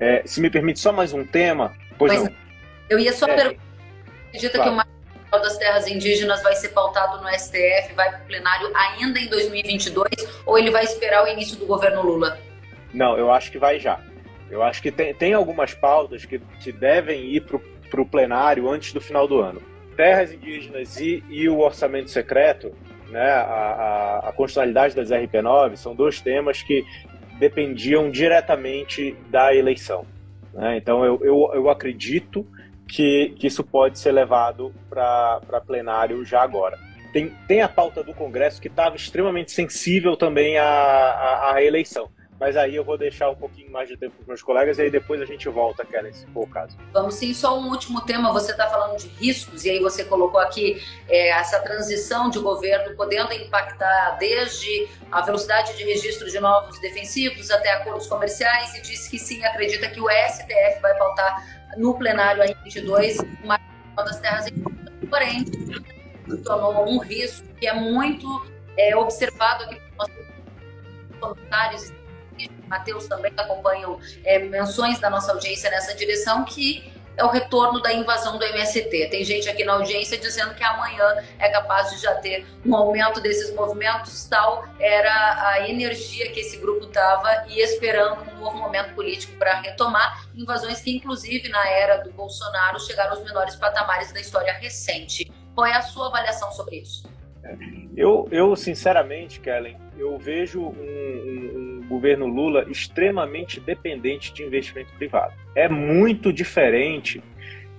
É, se me permite só mais um tema, pois, não. Eu ia só é, perguntar, acredita claro. que o Marco das Terras Indígenas vai ser pautado no STF, vai para o plenário ainda em 2022, ou ele vai esperar o início do governo Lula? Não, eu acho que vai já. Eu acho que tem, tem algumas pautas que, que devem ir para o para o plenário antes do final do ano. Terras indígenas e, e o orçamento secreto, né, a, a, a constitucionalidade das RP9, são dois temas que dependiam diretamente da eleição. Né? Então, eu, eu, eu acredito que, que isso pode ser levado para plenário já agora. Tem, tem a pauta do Congresso que estava extremamente sensível também à, à, à, eleição. Mas aí eu vou deixar um pouquinho mais de tempo para os meus colegas e aí depois a gente volta, Kellen, se for o caso. Vamos sim, só um último tema. Você está falando de riscos e aí você colocou aqui é, essa transição de governo podendo impactar desde a velocidade de registro de novos defensivos até acordos comerciais e disse que sim, acredita que o STF vai pautar no plenário em 22 uma das terras porém tornou um risco que é muito é, observado aqui pelos comentários Matheus também acompanham é, menções da nossa audiência nessa direção, que é o retorno da invasão do MST. Tem gente aqui na audiência dizendo que amanhã é capaz de já ter um aumento desses movimentos, tal era a energia que esse grupo estava e esperando um novo momento político para retomar invasões que, inclusive, na era do Bolsonaro, chegaram aos menores patamares da história recente. Qual é a sua avaliação sobre isso? Eu, eu sinceramente, Kellen, eu vejo um, um, um, governo Lula extremamente dependente de investimento privado. É muito diferente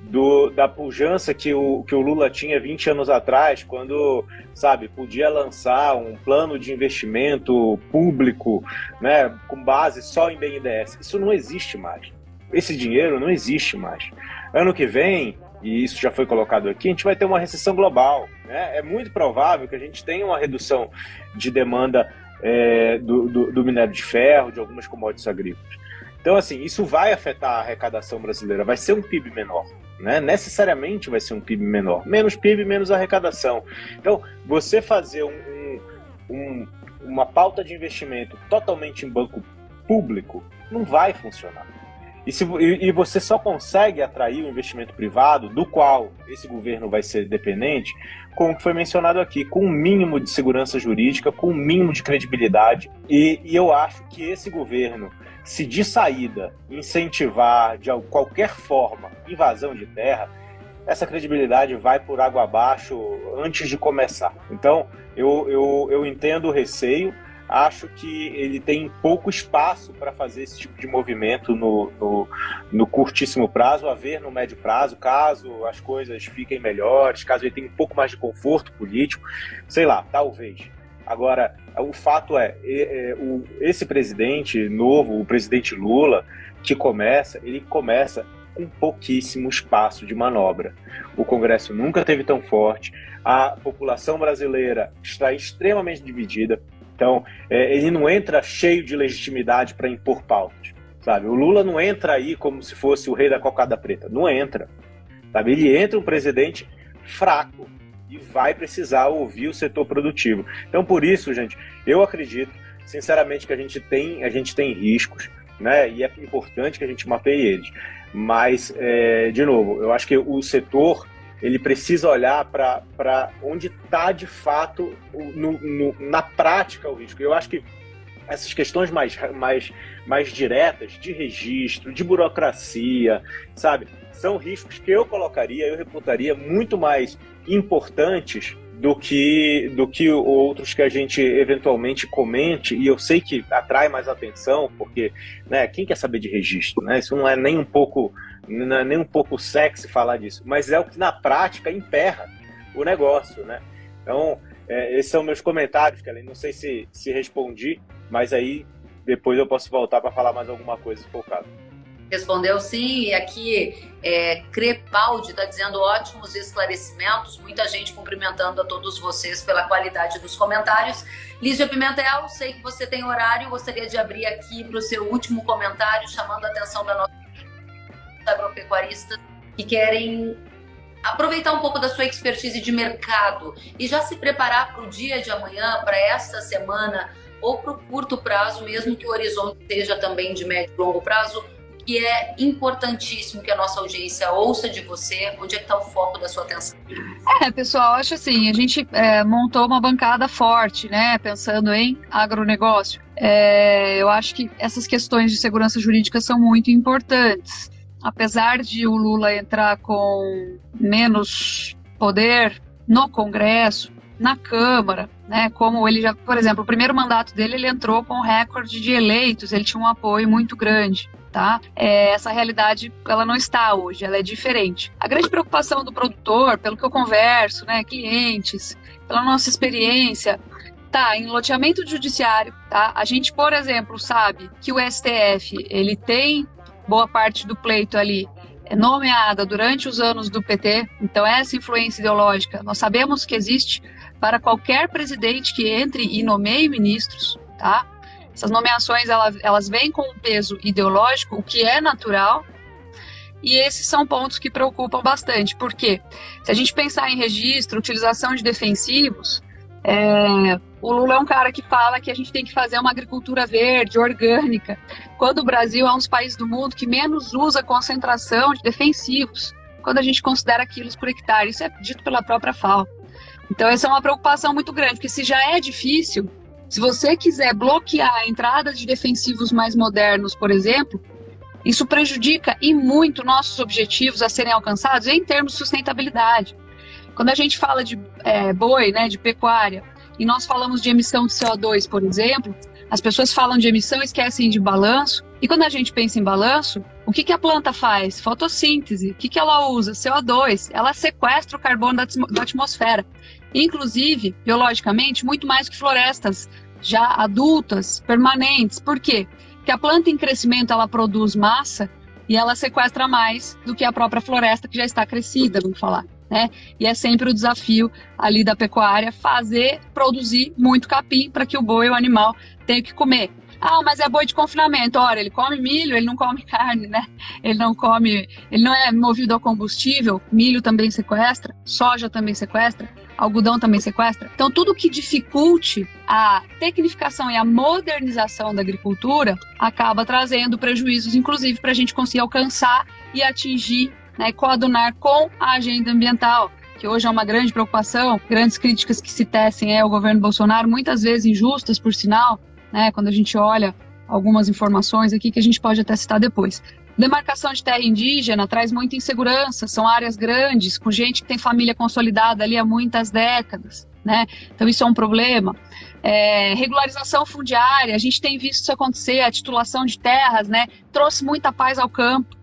do, da pujança que o, que o Lula tinha 20 anos atrás, quando, sabe, podia lançar um plano de investimento público né, com base só em BNDES. Isso não existe mais. Esse dinheiro não existe mais. Ano que vem, e isso já foi colocado aqui, a gente vai ter uma recessão global. Né? É muito provável que a gente tenha uma redução de demanda é, do, do, do, minério de ferro, de algumas commodities agrícolas. Então, assim, isso vai afetar a arrecadação brasileira, vai ser um PIB menor. Né? Necessariamente vai ser um PIB menor. Menos PIB, menos arrecadação. Então, você fazer um, um, um, uma pauta de investimento totalmente em banco público não vai funcionar. E, se, e, e, você só consegue atrair o investimento privado, do qual esse governo vai ser dependente, com o que foi mencionado aqui, com um mínimo de segurança jurídica, com um mínimo de credibilidade. E, e eu acho que esse governo, se de saída incentivar de qualquer forma invasão de terra, essa credibilidade vai por água abaixo antes de começar. Então, eu, eu, eu entendo o receio acho que ele tem pouco espaço para fazer esse tipo de movimento no, no, no, curtíssimo prazo, a ver no médio prazo, caso as coisas fiquem melhores, caso ele tenha um pouco mais de conforto político, sei lá, talvez. Agora, o fato é, esse presidente novo, o presidente Lula, que começa, ele começa com pouquíssimo espaço de manobra. O Congresso nunca teve tão forte, a população brasileira está extremamente dividida. Então, é, ele não entra cheio de legitimidade para impor pautas, sabe? O Lula não entra aí como se fosse o rei da cocada preta, não entra, sabe? Ele entra um presidente fraco e vai precisar ouvir o setor produtivo. Então, por isso, gente, eu acredito, sinceramente, que a gente tem, a gente tem riscos, né? E é importante que a gente mapeie eles. Mas, é, de novo, eu acho que o setor ele precisa olhar para onde está de fato no, no, na prática o risco. Eu acho que essas questões mais, mais, mais diretas de registro, de burocracia, sabe, são riscos que eu colocaria, eu reputaria muito mais importantes do que do que outros que a gente eventualmente comente e eu sei que atrai mais atenção porque né quem quer saber de registro né isso não é nem um pouco não é nem um pouco sexy falar disso, mas é o que na prática emperra o negócio, né? Então, é, esses são meus comentários, Kelly. Não sei se, se respondi, mas aí depois eu posso voltar para falar mais alguma coisa caso. Respondeu sim, e aqui é, Crepaldi está dizendo ótimos esclarecimentos, muita gente cumprimentando a todos vocês pela qualidade dos comentários. Lígia Pimentel, sei que você tem horário, gostaria de abrir aqui para o seu último comentário, chamando a atenção da nossa agropecuaristas que querem aproveitar um pouco da sua expertise de mercado e já se preparar para o dia de amanhã, para esta semana ou para o curto prazo, mesmo que o horizonte seja também de médio e longo prazo, que é importantíssimo que a nossa audiência ouça de você, onde é que está o foco da sua atenção? É, pessoal, acho assim, a gente é, montou uma bancada forte, né, pensando em agronegócio. É, eu acho que essas questões de segurança jurídica são muito importantes apesar de o Lula entrar com menos poder no Congresso, na Câmara, né, como ele já, por exemplo, o primeiro mandato dele ele entrou com um recorde de eleitos, ele tinha um apoio muito grande. Tá? É, essa realidade ela não está hoje, ela é diferente. A grande preocupação do produtor, pelo que eu converso, né, clientes, pela nossa experiência, Tá, em loteamento judiciário, tá? A gente, por exemplo, sabe que o STF, ele tem boa parte do pleito ali é nomeada durante os anos do PT, então essa influência ideológica, nós sabemos que existe para qualquer presidente que entre e nomeie ministros, tá? Essas nomeações elas, elas vêm com um peso ideológico, o que é natural, e esses são pontos que preocupam bastante, porque se a gente pensar em registro, utilização de defensivos, é, o Lula é um cara que fala que a gente tem que fazer uma agricultura verde, orgânica, quando o Brasil é um dos países do mundo que menos usa concentração de defensivos, quando a gente considera quilos por hectare. Isso é dito pela própria FAO. Então, essa é uma preocupação muito grande, porque se já é difícil, se você quiser bloquear a entrada de defensivos mais modernos, por exemplo, isso prejudica e muito nossos objetivos a serem alcançados em termos de sustentabilidade. Quando a gente fala de é, boi, né, de pecuária, e nós falamos de emissão de CO2, por exemplo, as pessoas falam de emissão esquecem de balanço. E quando a gente pensa em balanço, o que, que a planta faz? Fotossíntese. O que, que ela usa? CO2. Ela sequestra o carbono da, da atmosfera. Inclusive, biologicamente, muito mais que florestas já adultas, permanentes. Por quê? Porque a planta em crescimento ela produz massa e ela sequestra mais do que a própria floresta que já está crescida, vamos falar né? E é sempre o desafio ali da pecuária fazer, produzir muito capim para que o boi, o animal, tenha que comer. Ah, mas é boi de confinamento. Ora, ele come milho, ele não come <laughs> carne, né? Ele não come, ele não é movido ao combustível. Milho também sequestra, soja também sequestra, algodão também sequestra. Então, tudo que dificulte a tecnificação e a modernização da agricultura acaba trazendo prejuízos, inclusive, para a gente conseguir alcançar e atingir né, coadunar com a agenda ambiental, que hoje é uma grande preocupação, grandes críticas que se tecem é o governo Bolsonaro, muitas vezes injustas, por sinal, né, quando a gente olha algumas informações aqui que a gente pode até citar depois. Demarcação de terra indígena traz muita insegurança, são áreas grandes, com gente que tem família consolidada ali há muitas décadas, né? Então isso é um problema. É, regularização fundiária, a gente tem visto isso acontecer, a titulação de terras, né? Trouxe muita paz ao campo.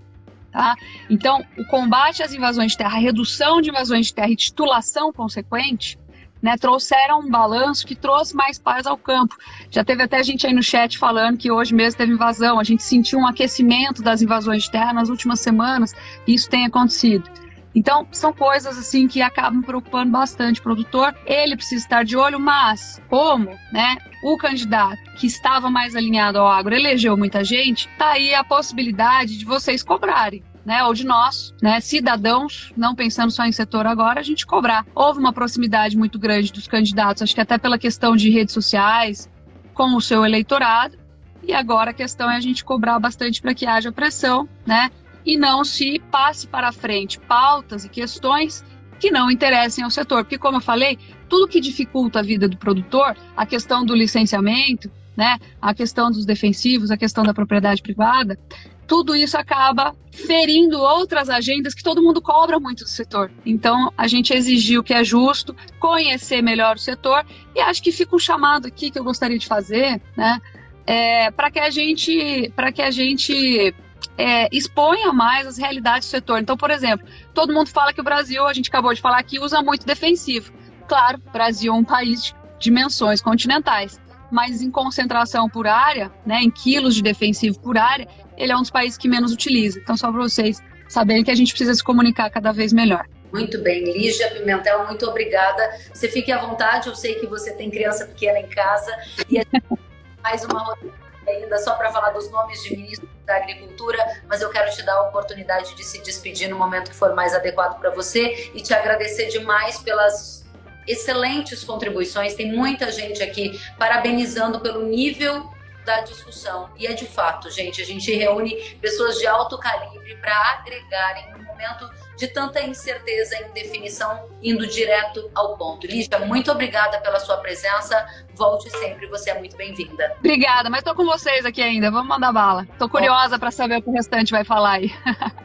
Tá? Então, o combate às invasões de terra, a redução de invasões de terra e titulação consequente, né, trouxeram um balanço que trouxe mais paz ao campo. Já teve até gente aí no chat falando que hoje mesmo teve invasão, a gente sentiu um aquecimento das invasões de terra nas últimas semanas, e isso tem acontecido. Então, são coisas assim que acabam preocupando bastante o produtor. Ele precisa estar de olho, mas como, né, o candidato que estava mais alinhado ao agro elegeu muita gente, tá aí a possibilidade de vocês cobrarem. Né, ou de nós, né, cidadãos, não pensando só em setor agora, a gente cobrar. Houve uma proximidade muito grande dos candidatos, acho que até pela questão de redes sociais, com o seu eleitorado, e agora a questão é a gente cobrar bastante para que haja pressão, né, e não se passe para frente pautas e questões que não interessem ao setor. Porque, como eu falei, tudo que dificulta a vida do produtor, a questão do licenciamento, né, a questão dos defensivos, a questão da propriedade privada, tudo isso acaba ferindo outras agendas que todo mundo cobra muito do setor. Então, a gente exigiu que é justo, conhecer melhor o setor, e acho que fica um chamado aqui que eu gostaria de fazer, né, é, para que a gente, para que a gente é, exponha mais as realidades do setor. Então, por exemplo, todo mundo fala que o Brasil, a gente acabou de falar aqui, usa muito defensivo. Claro, o Brasil é um país de dimensões continentais, mas em concentração por área, né, em quilos de defensivo por área, ele é um dos países que menos utiliza. Então, só para vocês saberem que a gente precisa se comunicar cada vez melhor. Muito bem, Lígia Pimentel, muito obrigada. Você fique à vontade, eu sei que você tem criança pequena em casa e a gente <laughs> faz uma rotina ainda só para falar dos nomes de ministros da Agricultura, mas eu quero te dar a oportunidade de se despedir no momento que for mais adequado para você e te agradecer demais pelas excelentes contribuições. Tem muita gente aqui parabenizando pelo nível da discussão. E é de fato, gente, a gente reúne pessoas de alto calibre para agregarem no momento de tanta incerteza e indefinição, indo direto ao ponto. Lígia, muito obrigada pela sua presença. Volte sempre, você é muito bem-vinda. Obrigada, mas estou com vocês aqui ainda. Vamos mandar bala. Estou curiosa para saber o que o restante vai falar aí.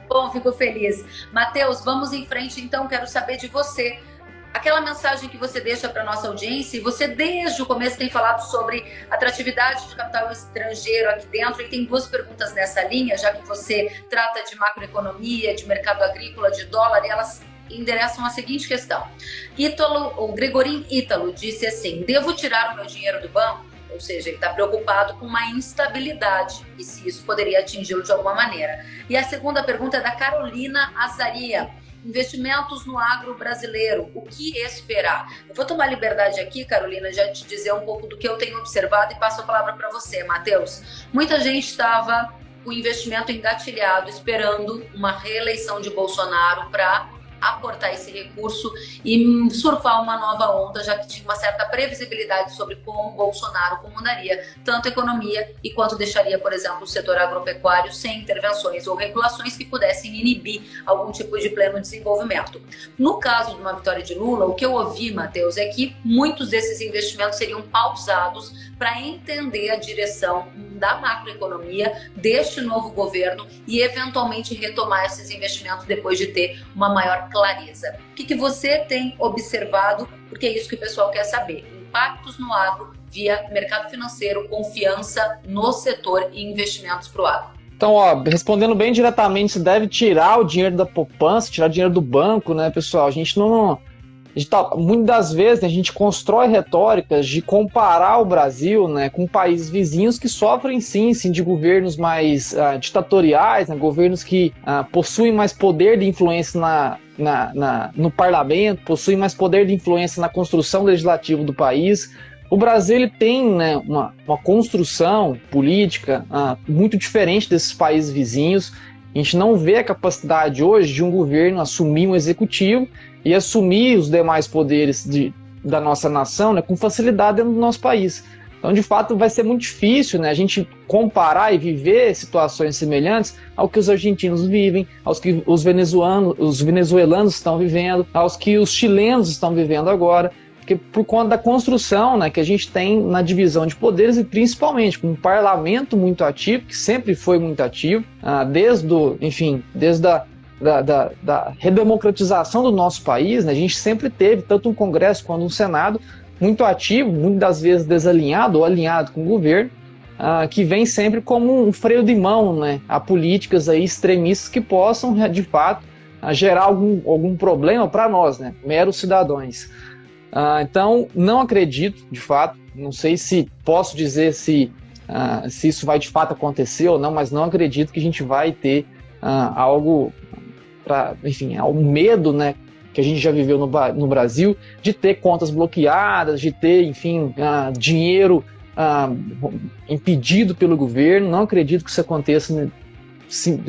Bom, fico feliz. Matheus, vamos em frente então. Quero saber de você aquela mensagem que você deixa para nossa audiência, e você desde o começo tem falado sobre atratividade de capital estrangeiro aqui dentro, e tem duas perguntas nessa linha, já que você trata de macroeconomia, de mercado agrícola, de dólar, e elas endereçam a seguinte questão. Ítalo, o Gregorim Ítalo disse assim: devo tirar o meu dinheiro do banco? Ou seja, ele está preocupado com uma instabilidade e se isso poderia atingi-lo de alguma maneira. E a segunda pergunta é da Carolina Azaria. Investimentos no agro brasileiro, o que esperar? Eu vou tomar liberdade aqui, Carolina, já te dizer um pouco do que eu tenho observado e passo a palavra para você, Matheus. Muita gente estava com investimento engatilhado, esperando uma reeleição de Bolsonaro para aportar esse recurso e surfar uma nova onda, já que tinha uma certa previsibilidade sobre como Bolsonaro comandaria tanto a economia e quanto deixaria, por exemplo, o setor agropecuário sem intervenções ou regulações que pudessem inibir algum tipo de pleno desenvolvimento. No caso de uma vitória de Lula, o que eu ouvi, Matheus, é que muitos desses investimentos seriam pausados para entender a direção da macroeconomia deste novo governo e eventualmente retomar esses investimentos depois de ter uma maior clareza. O que, que você tem observado? Porque é isso que o pessoal quer saber. Impactos no agro via mercado financeiro, confiança no setor e investimentos para o agro. Então, ó, respondendo bem diretamente, você deve tirar o dinheiro da poupança, tirar o dinheiro do banco, né, pessoal? A gente não, Tá, muitas vezes né, a gente constrói retóricas de comparar o Brasil né, com países vizinhos que sofrem sim, sim de governos mais uh, ditatoriais, né, governos que uh, possuem mais poder de influência na, na, na, no parlamento, possuem mais poder de influência na construção legislativa do país. O Brasil ele tem né, uma, uma construção política uh, muito diferente desses países vizinhos. A gente não vê a capacidade hoje de um governo assumir um executivo e assumir os demais poderes de, da nossa nação né, com facilidade dentro do nosso país. Então, de fato, vai ser muito difícil né, a gente comparar e viver situações semelhantes ao que os argentinos vivem, aos que os venezuelanos, os venezuelanos estão vivendo, aos que os chilenos estão vivendo agora, porque por conta da construção né, que a gente tem na divisão de poderes e principalmente com um parlamento muito ativo, que sempre foi muito ativo, ah, desde o, enfim, desde a da, da, da redemocratização do nosso país, né, a gente sempre teve tanto um Congresso quanto um Senado muito ativo, muitas vezes desalinhado ou alinhado com o governo, uh, que vem sempre como um freio de mão né, a políticas aí extremistas que possam, de fato, uh, gerar algum, algum problema para nós, né, meros cidadãos. Uh, então, não acredito, de fato, não sei se posso dizer se, se isso vai de fato acontecer ou não, mas não acredito que a gente vai ter algo para, enfim, ao medo, né, que a gente já viveu no, no Brasil, de ter contas bloqueadas, de ter, enfim, uh, dinheiro uh, impedido pelo governo. Não acredito que isso aconteça né, sim,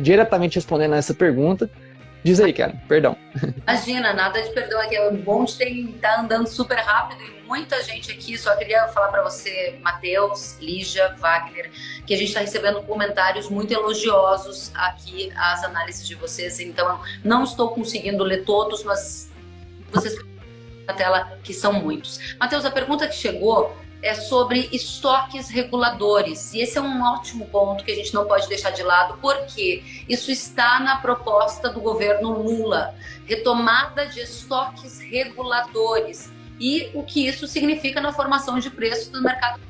diretamente respondendo a essa pergunta. Diz aí, cara, perdão. Imagina, nada de perdão aqui. É bom de ter, tá andando super rápido e muita gente aqui. Só queria falar para você, Matheus, Lígia, Wagner, que a gente está recebendo comentários muito elogiosos aqui às análises de vocês. Então, não estou conseguindo ler todos, mas vocês na tela que são muitos. Matheus, a pergunta que chegou é sobre estoques reguladores. E esse é um ótimo ponto que a gente não pode deixar de lado, porque isso está na proposta do governo Lula retomada de estoques reguladores e o que isso significa na formação de preços do mercado.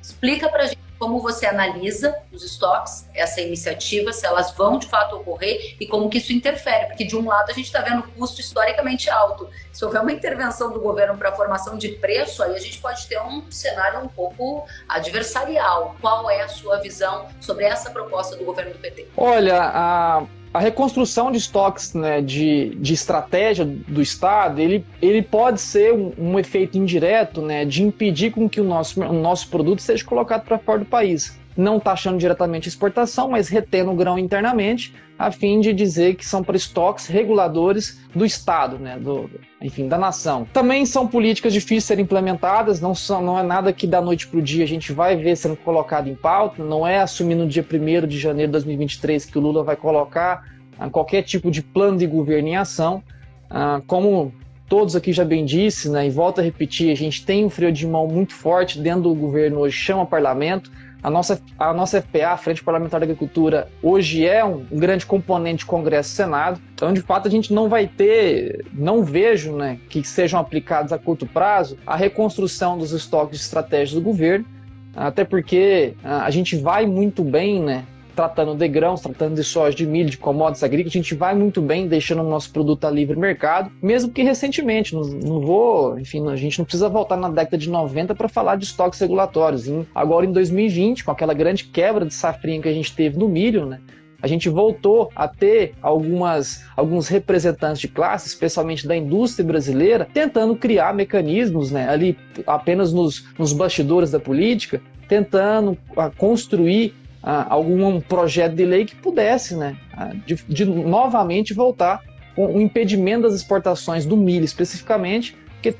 Explica para a gente como você analisa os estoques, essa iniciativa, se elas vão de fato ocorrer e como que isso interfere, porque de um lado a gente está vendo custo historicamente alto. Se houver uma intervenção do governo para a formação de preço, aí a gente pode ter um cenário um pouco adversarial. Qual é a sua visão sobre essa proposta do governo do PT? Olha, a a reconstrução de estoques né, de, de estratégia do Estado, ele, ele pode ser um, um efeito indireto né, de impedir com que o nosso, o nosso produto seja colocado para fora do país. Não taxando diretamente a exportação, mas retendo o grão internamente, a fim de dizer que são para estoques reguladores do Estado, né, do, enfim, da nação. Também são políticas difíceis de serem implementadas, não, são, não é nada que da noite para o dia a gente vai ver sendo colocado em pauta, não é assumir no dia 1 de janeiro de 2023 que o Lula vai colocar ah, qualquer tipo de plano de governo em ação. Ah, como todos aqui já bem disse, né, e volto a repetir, a gente tem um freio de mão muito forte dentro do governo hoje, chama parlamento, a nossa, a nossa FPA, a Frente Parlamentar da Agricultura, hoje é um, um grande componente Congresso e Senado. Então, de fato, a gente não vai ter, não vejo né, que sejam aplicados a curto prazo a reconstrução dos estoques de estratégias do governo, até porque a, a gente vai muito bem né, tratando de grãos, tratando de soja, de milho, de commodities agrícolas, a gente vai muito bem deixando o nosso produto a livre mercado, mesmo que recentemente, não, não vou, enfim, a gente não precisa voltar na década de 90 para falar de estoques regulatórios. Agora em 2020, com aquela grande quebra de safrinha que a gente teve no milho, né? a gente voltou a ter algumas, alguns representantes de classe, especialmente da indústria brasileira, tentando criar mecanismos né, ali apenas nos, nos bastidores da política, tentando ah, construir ah, algum projeto de lei que pudesse né, a, de, de novamente voltar com o impedimento das exportações do milho especificamente, que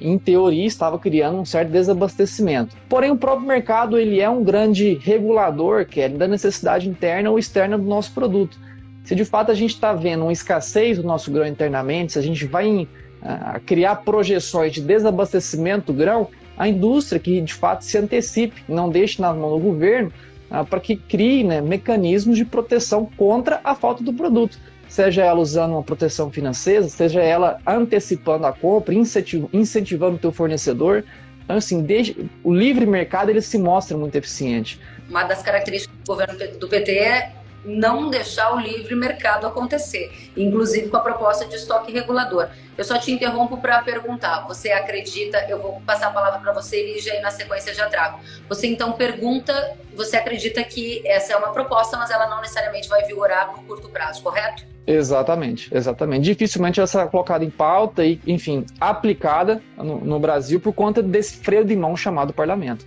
em teoria, estava criando um certo desabastecimento. Porém, o próprio mercado ele é um grande regulador, que é da necessidade interna ou externa do nosso produto. Se de fato a gente está vendo uma escassez do nosso grão internamente, se a gente vai uh, criar projeções de desabastecimento do grão, a indústria que de fato se antecipe, não deixe na mão do governo, uh, para que crie né, mecanismos de proteção contra a falta do produto seja ela usando uma proteção financeira, seja ela antecipando a compra, incentivando o teu fornecedor. Então, assim, desde, o livre mercado ele se mostra muito eficiente. Uma das características do governo do PT é não deixar o livre mercado acontecer, inclusive com a proposta de estoque regulador. Eu só te interrompo para perguntar. Você acredita? Eu vou passar a palavra para você, Lígia, e na sequência já trago. Você então pergunta: você acredita que essa é uma proposta, mas ela não necessariamente vai vigorar no curto prazo, correto? Exatamente, exatamente. Dificilmente ela será colocada em pauta e, enfim, aplicada no, no Brasil por conta desse freio de mão chamado parlamento.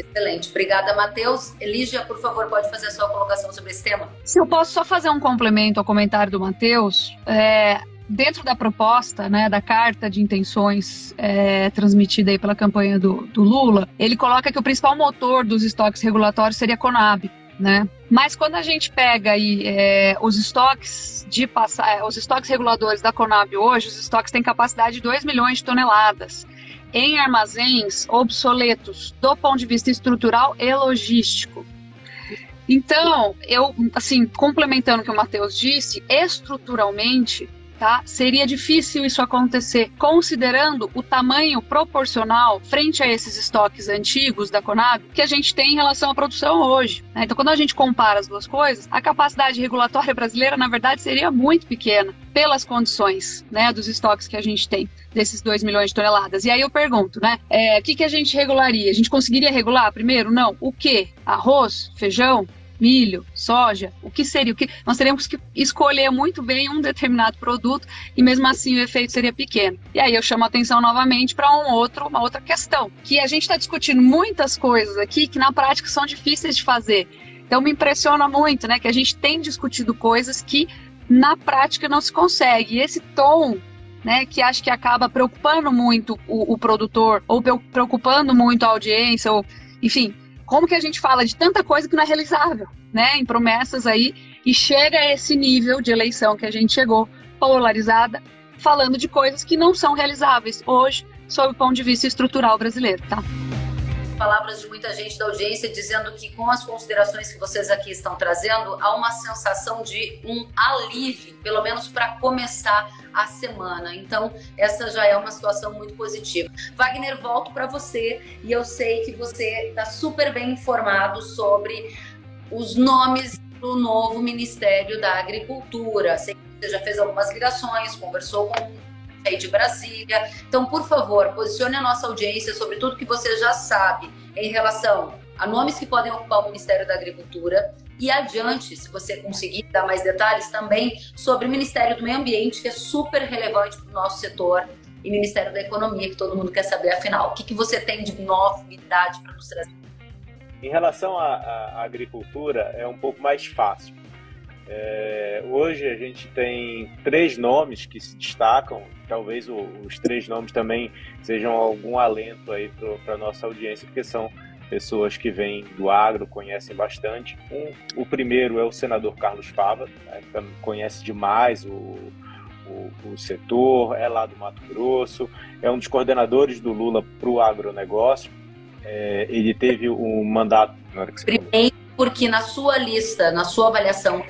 Excelente. Obrigada, Matheus. Elígia, por favor, pode fazer a sua colocação sobre esse tema? Se eu posso só fazer um complemento ao comentário do Matheus, é, dentro da proposta, né, da carta de intenções é, transmitida aí pela campanha do, do, Lula, ele coloca que o principal motor dos estoques regulatórios seria a Conab, né? Mas quando a gente pega aí é, os estoques de passar, os estoques reguladores da Conab hoje, os estoques têm capacidade de 2 milhões de toneladas em armazéns obsoletos do ponto de vista estrutural e logístico. Então, eu, assim, complementando o que o Matheus disse, estruturalmente, tá? Seria difícil isso acontecer, considerando o tamanho proporcional frente a esses estoques antigos da Conab que a gente tem em relação à produção hoje. Né? Então, quando a gente compara as duas coisas, a capacidade regulatória brasileira, na verdade, seria muito pequena pelas condições né, dos estoques que a gente tem desses 2 milhões de toneladas. E aí eu pergunto, né? É, o que, que a gente regularia? A gente conseguiria regular primeiro? Não. O que? Arroz? Feijão? Milho, soja, o que seria? O que nós teríamos que escolher muito bem um determinado produto e mesmo assim o efeito seria pequeno. E aí eu chamo a atenção novamente para um outro, uma outra questão, que a gente está discutindo muitas coisas aqui que na prática são difíceis de fazer. Então me impressiona muito, né, que a gente tem discutido coisas que na prática não se consegue. E esse tom né, que acho que acaba preocupando muito o, o, produtor, ou preocupando muito a audiência, ou, enfim, como que a gente fala de tanta coisa que não é realizável, né? Em promessas aí, e chega a esse nível de eleição que a gente chegou, polarizada, falando de coisas que não são realizáveis hoje, sob o ponto de vista estrutural brasileiro, tá? Palavras de muita gente da audiência dizendo que com as considerações que vocês aqui estão trazendo, há uma sensação de um alívio, pelo menos para começar a semana. Então, essa já é uma situação muito positiva. Wagner, volto para você e eu sei que você está super bem informado sobre os nomes do novo Ministério da Agricultura. Sei que você já fez algumas ligações, conversou com aí de Brasília. Então, por favor, posicione a nossa audiência sobre tudo que você já sabe em relação a nomes que podem ocupar o Ministério da Agricultura e adiante, se você conseguir dar mais detalhes também sobre o Ministério do Meio Ambiente, que é super relevante para o nosso setor, e Ministério da Economia, que todo mundo quer saber afinal. O que, que você tem de novidade para nos trazer? Em relação à, à agricultura, é um pouco mais fácil é, hoje a gente tem três nomes que se destacam, talvez o, os três nomes também sejam algum alento aí para a nossa audiência, porque são pessoas que vêm do agro, conhecem bastante. Um, o primeiro é o senador Carlos Fava, né, que conhece demais o, o, o, setor, é lá do Mato Grosso, é um dos coordenadores do Lula para o agronegócio. É, ele teve um mandato. Primeiro, porque na sua lista, na sua avaliação,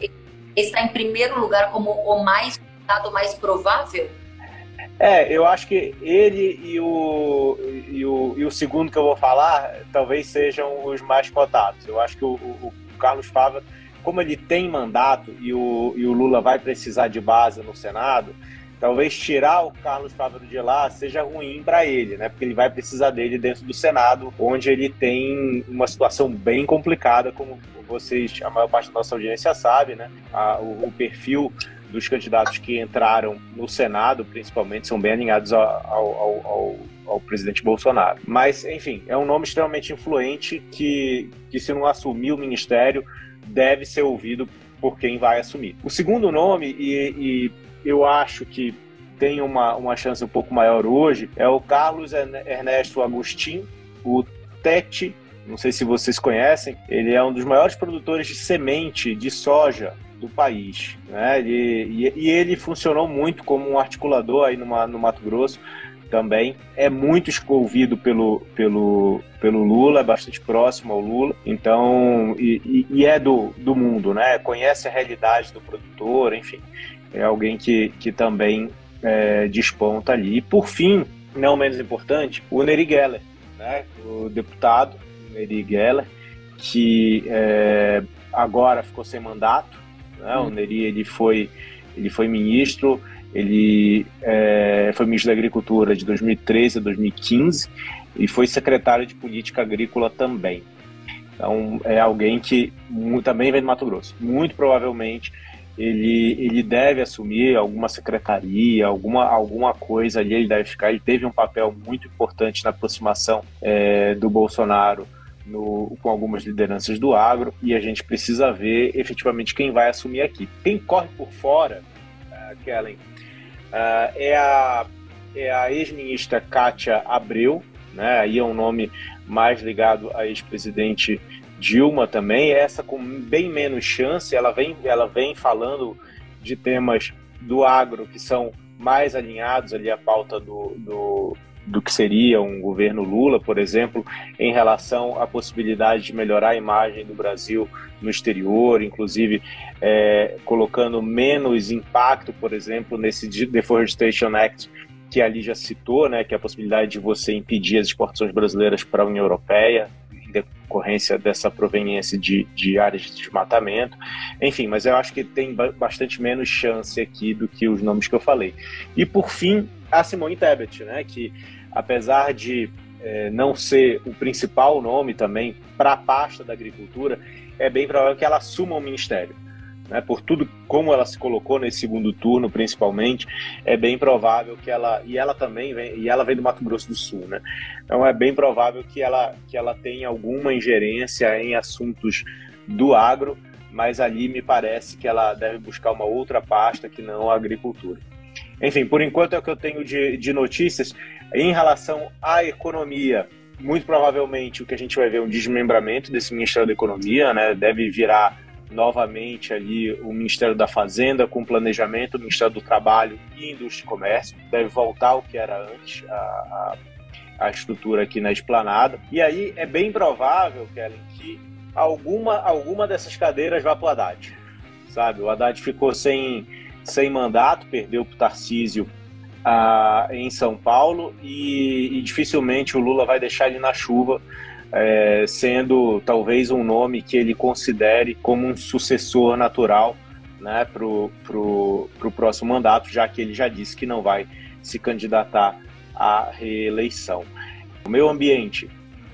está em primeiro lugar como o mais o mais provável? É, eu acho que ele e o, e o, e o segundo que eu vou falar talvez sejam os mais cotados. Eu acho que o, o, o Carlos Fava como ele tem mandato e o, e o Lula vai precisar de base no Senado, talvez tirar o Carlos Fávero de lá seja ruim para ele, né? Porque ele vai precisar dele dentro do Senado, onde ele tem uma situação bem complicada, como vocês, a maior parte da nossa audiência sabe, né? A, o, o, perfil dos candidatos que entraram no Senado, principalmente, são bem alinhados ao, ao, ao, ao presidente Bolsonaro. Mas, enfim, é um nome extremamente influente que, que se não assumir o ministério, deve ser ouvido por quem vai assumir. O segundo nome, e, e eu acho que tem uma, uma chance um pouco maior hoje, é o Carlos Ernesto Agostinho, o Tete, não sei se vocês conhecem, ele é um dos maiores produtores de semente de soja do país. Né? Ele, e, e, ele funcionou muito como um articulador aí no, no Mato Grosso também. É muito ouvido pelo, pelo, pelo Lula, é bastante próximo ao Lula, então, e, e, é do, do mundo, né? Conhece a realidade do produtor, enfim é alguém que, que também é, desponta ali. E por fim, não menos importante, o Neri Geller, né? o deputado Neri Geller, que é, agora ficou sem mandato. Né? Hum. O Neri ele foi, ele foi ministro, ele é, foi ministro da Agricultura de 2013 a 2015 e foi secretário de Política Agrícola também. Então, é alguém que também vem do Mato Grosso. Muito provavelmente ele, ele deve assumir alguma secretaria, alguma, alguma coisa ali, ele deve ficar. Ele teve um papel muito importante na aproximação é, do Bolsonaro no, com algumas lideranças do agro e a gente precisa ver efetivamente quem vai assumir aqui. Quem corre por fora, uh, Kellen, uh, é a, é a ex-ministra Kátia Abreu, né? aí é um nome mais ligado a ex-presidente Dilma também, essa com bem menos chance, ela vem, ela vem falando de temas do agro que são mais alinhados ali à pauta do, do, do que seria um governo Lula, por exemplo, em relação à possibilidade de melhorar a imagem do Brasil no exterior, inclusive é, colocando menos impacto, por exemplo, nesse Deforestation Act que ali já citou, né, que é a possibilidade de você impedir as exportações brasileiras para a União Europeia, decorrência dessa proveniência de, de áreas de desmatamento. Enfim, mas eu acho que tem bastante menos chance aqui do que os nomes que eu falei. E por fim, a Simone Tebet, né, que apesar de é, não ser o principal nome também para a pasta da agricultura, é bem provável que ela assuma o ministério né, por tudo como ela se colocou nesse segundo turno, principalmente, é bem provável que ela e ela também vem e ela vem do Mato Grosso do Sul, né? Então é bem provável que ela que ela tenha alguma ingerência em assuntos do agro, mas ali me parece que ela deve buscar uma outra pasta que não a agricultura. Enfim, por enquanto é o que eu tenho de, de notícias em relação à economia muito provavelmente o que a gente vai ver é um desmembramento desse Ministério da Economia, né? Deve virar novamente ali o Ministério da Fazenda com planejamento, o Ministério do Trabalho e Indústria e Comércio. Deve voltar ao que era antes, a, a, a estrutura aqui na esplanada. E aí é bem provável, Kellen, que alguma, alguma dessas cadeiras vá para o Haddad. Sabe? O Haddad ficou sem, sem mandato, perdeu para o Tarcísio ah, em São Paulo e, e dificilmente o Lula vai deixar ele na chuva é, sendo talvez um nome que ele considere como um sucessor natural né, para o pro, pro próximo mandato, já que ele já disse que não vai se candidatar à reeleição. O meio ambiente.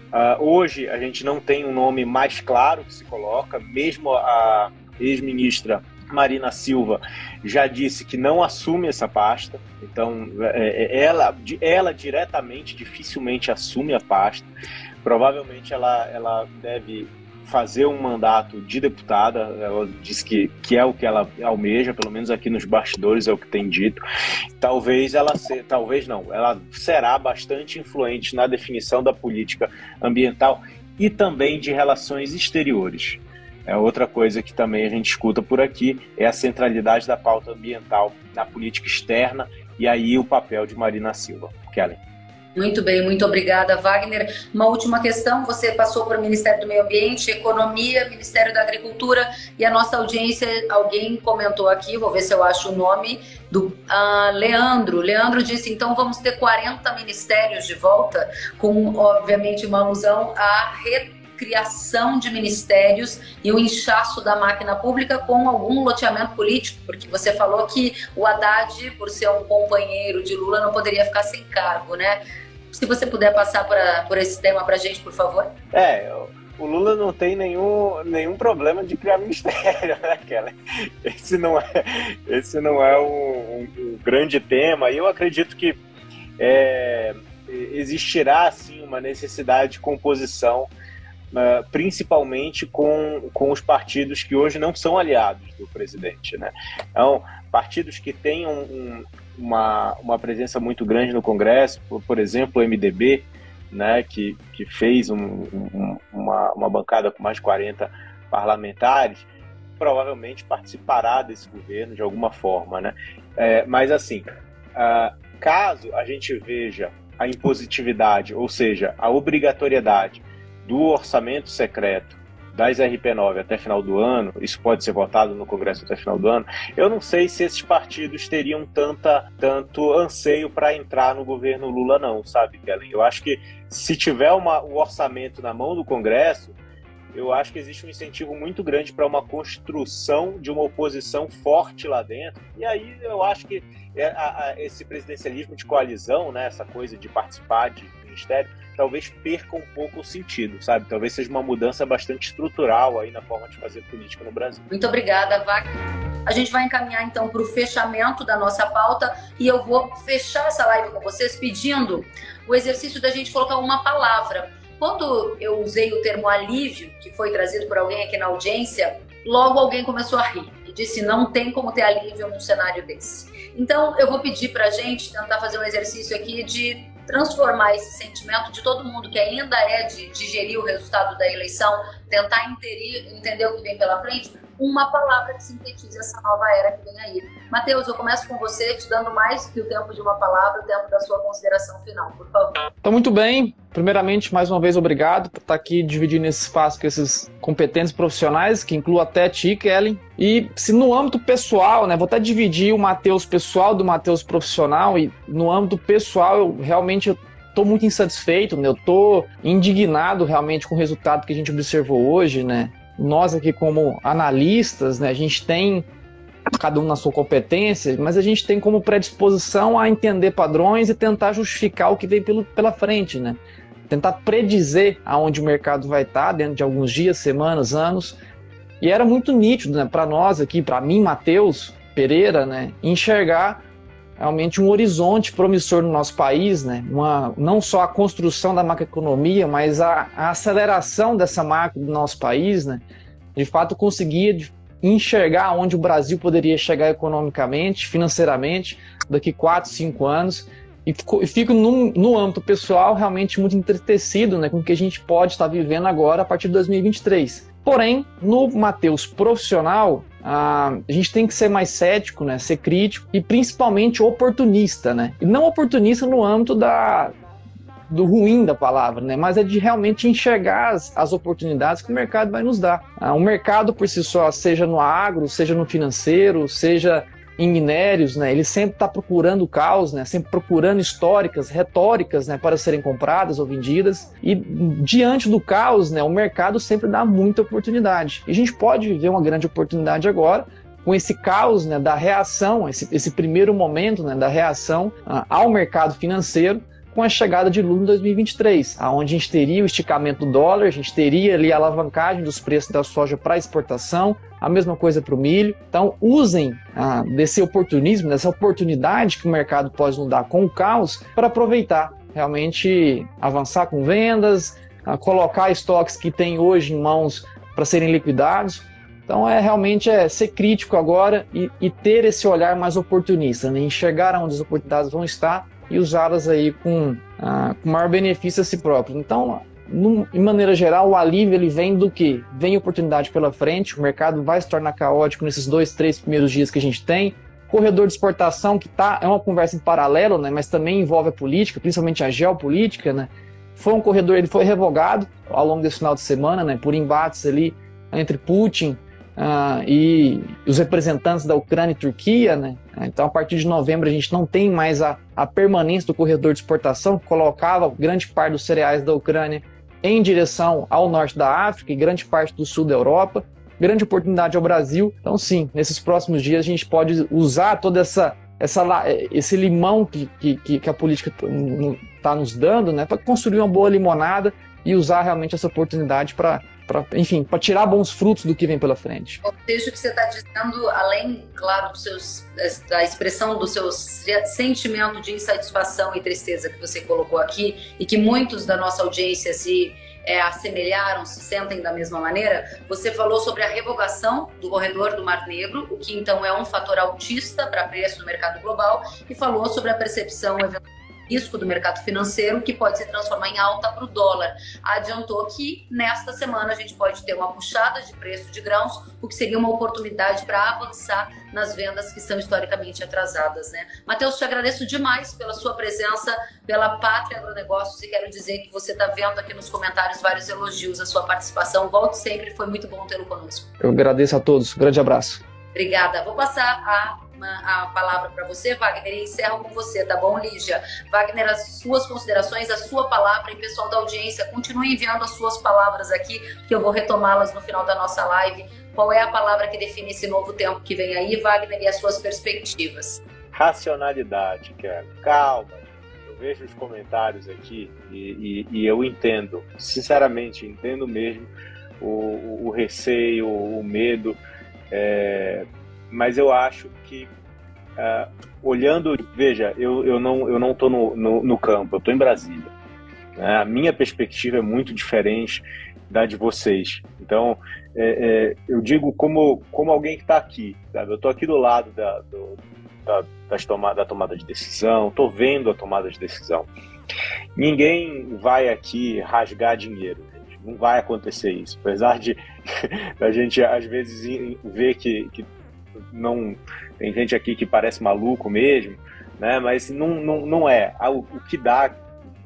Uh, hoje a gente não tem um nome mais claro que se coloca, mesmo a ex-ministra Marina Silva já disse que não assume essa pasta, então é, é, ela, ela diretamente dificilmente assume a pasta. Provavelmente ela, ela deve fazer um mandato de deputada, ela diz que, que é o que ela almeja, pelo menos aqui nos bastidores é o que tem dito. Talvez ela se, talvez não, ela será bastante influente na definição da política ambiental e também de relações exteriores. É outra coisa que também a gente escuta por aqui é a centralidade da pauta ambiental na política externa e aí o papel de Marina Silva. Kellen. Muito bem, muito obrigada, Wagner. Uma última questão: você passou para o Ministério do Meio Ambiente, Economia, Ministério da Agricultura e a nossa audiência, alguém comentou aqui, vou ver se eu acho o nome, do uh, Leandro. Leandro disse: então vamos ter 40 ministérios de volta, com, obviamente, uma alusão à criação de ministérios e o inchaço da máquina pública com algum loteamento político, porque você falou que o Haddad, por ser um companheiro de Lula, não poderia ficar sem cargo, né? Se você puder passar por, por esse tema para a gente, por favor. É, o Lula não tem nenhum, nenhum problema de criar ministério, <laughs> né, Kelly? Esse não é, esse não é um, um grande tema. E eu acredito que é, existirá, sim, uma necessidade de composição, uh, principalmente com, com os partidos que hoje não são aliados do presidente, né? Então, partidos que tenham um, uma, uma presença muito grande no Congresso, por, por exemplo, o MDB, né, que, que fez um, um, uma, uma bancada com mais de 40 parlamentares, provavelmente participará desse governo de alguma forma. Né? É, mas, assim, uh, caso a gente veja a impositividade, ou seja, a obrigatoriedade do orçamento secreto das RP9 até final do ano, isso pode ser votado no Congresso até final do ano, eu não sei se esses partidos teriam tanta, tanto anseio para entrar no governo Lula, não, sabe, Kellen? Eu acho que se tiver uma, um orçamento na mão do Congresso, eu acho que existe um incentivo muito grande para uma construção de uma oposição forte lá dentro. E aí eu acho que é, esse presidencialismo de coalizão, né, essa coisa de participar de ministério, talvez perca um pouco o sentido, sabe? Talvez seja uma mudança bastante estrutural aí na forma de fazer política no Brasil. Muito obrigada, Vac. A gente vai encaminhar então para o fechamento da nossa pauta e eu vou fechar essa live com vocês pedindo o exercício da gente colocar uma palavra. Quando eu usei o termo alívio, que foi trazido por alguém aqui na audiência, logo alguém começou a rir e disse: não tem como ter alívio num cenário desse. Então eu vou pedir para a gente tentar fazer um exercício aqui de transformar esse sentimento de todo mundo que ainda é de digerir o resultado da eleição, tentar entender, entender o que vem pela frente, uma palavra que sintetize essa nova era que vem aí. Matheus, eu começo com você, te dando mais que o tempo de uma palavra, o tempo da sua consideração final, por favor. Então, muito bem. Primeiramente, mais uma vez, obrigado por estar aqui dividindo esse espaço com esses competentes profissionais, que incluo até ti, Kellen. E se no âmbito pessoal, né, vou até dividir o Matheus pessoal do Matheus profissional, e no âmbito pessoal, eu realmente eu tô muito insatisfeito, né? Eu tô indignado realmente com o resultado que a gente observou hoje, né? Nós aqui como analistas, né, a gente tem cada um na sua competência, mas a gente tem como predisposição a entender padrões e tentar justificar o que vem pelo, pela frente, né? Tentar predizer aonde o mercado vai estar dentro de alguns dias, semanas, anos. E era muito nítido, né, para nós aqui, para mim, Matheus Pereira, né, enxergar realmente um horizonte promissor no nosso país, né? Uma, não só a construção da macroeconomia, mas a, a aceleração dessa macro do nosso país, né? De fato, conseguia enxergar onde o Brasil poderia chegar economicamente, financeiramente, daqui 4, 5 anos. E fico, fico no, no âmbito pessoal realmente muito entristecido né, com o que a gente pode estar vivendo agora a partir de 2023. Porém, no Mateus profissional, a gente tem que ser mais cético, né? Ser crítico e principalmente oportunista, né? E não oportunista no âmbito da, do ruim da palavra, né? Mas é de realmente enxergar as, as oportunidades que o mercado vai nos dar. Ah, o mercado por si só, seja no agro, seja no financeiro, seja em minérios, né? Ele sempre está procurando caos, né? Sempre procurando históricas, retóricas, né? Para serem compradas ou vendidas. E diante do caos, né? O mercado sempre dá muita oportunidade. E a gente pode viver uma grande oportunidade agora com esse caos, né? Da reação, esse, esse primeiro momento, né? Da reação uh, ao mercado financeiro com a chegada de Lula em 2023, aonde a gente teria o esticamento do dólar, a gente teria ali a alavancagem dos preços da soja para exportação, a mesma coisa para o milho. Então, usem ah, desse oportunismo, dessa oportunidade que o mercado pode nos dar com o caos para aproveitar, realmente avançar com vendas, ah, colocar estoques que tem hoje em mãos para serem liquidados. Então é realmente é ser crítico agora e, e ter esse olhar mais oportunista, né? enxergar onde as oportunidades vão estar e usá-las aí com, ah, com maior benefício a si próprio. Então, em maneira geral, o alívio ele vem do que? Vem oportunidade pela frente, o mercado vai se tornar caótico nesses dois, três primeiros dias que a gente tem. Corredor de exportação, que tá, é uma conversa em paralelo, né, mas também envolve a política, principalmente a geopolítica, né? Foi um corredor, ele foi revogado ao longo desse final de semana, né, por embates ali entre Putin uh, e os representantes da Ucrânia e Turquia, né? Então, a partir de novembro, a gente não tem mais a, a permanência do corredor de exportação, que colocava grande parte dos cereais da Ucrânia em direção ao norte da África e grande parte do sul da Europa. Grande oportunidade ao Brasil. Então, sim, nesses próximos dias a gente pode usar toda essa, essa esse limão que, que, que a política está nos dando, né, para construir uma boa limonada e usar realmente essa oportunidade para para, enfim, para tirar bons frutos do que vem pela frente. O texto que você está dizendo, além, claro, dos seus, da expressão do seu sentimento de insatisfação e tristeza que você colocou aqui e que muitos da nossa audiência se é, assemelharam, se sentem da mesma maneira, você falou sobre a revogação do corredor do Mar Negro, o que então é um fator altista para preço no mercado global, e falou sobre a percepção eventual risco do mercado financeiro que pode se transformar em alta para o dólar. Adiantou que nesta semana a gente pode ter uma puxada de preço de grãos, o que seria uma oportunidade para avançar nas vendas que são historicamente atrasadas. Né? Matheus, te agradeço demais pela sua presença, pela Pátria Agronegócios e quero dizer que você está vendo aqui nos comentários vários elogios à sua participação. Volte sempre, foi muito bom tê-lo conosco. Eu agradeço a todos. Um grande abraço. Obrigada. Vou passar a a palavra para você, Wagner, e encerro com você, tá bom, Lígia? Wagner, as suas considerações, a sua palavra e pessoal da audiência, continue enviando as suas palavras aqui, que eu vou retomá-las no final da nossa live. Qual é a palavra que define esse novo tempo que vem aí, Wagner, e as suas perspectivas? Racionalidade, Kelly. Calma. Eu vejo os comentários aqui e, e, e eu entendo, sinceramente, entendo mesmo o, o receio, o medo. É, mas eu acho que uh, olhando, veja, eu, eu não eu não estou no, no, no, campo, eu estou em Brasília. Né? A minha perspectiva é muito diferente da de vocês. Então, é, é, eu digo como como alguém que está aqui, sabe? Eu estou aqui do lado da, do, da, das tomada, da tomada de decisão, estou vendo a tomada de decisão. Ninguém vai aqui rasgar dinheiro. Não vai acontecer isso. Apesar de <laughs> a gente às vezes ver que, que não tem gente aqui que parece maluco mesmo, né? Mas não, não, não é. O, o que dá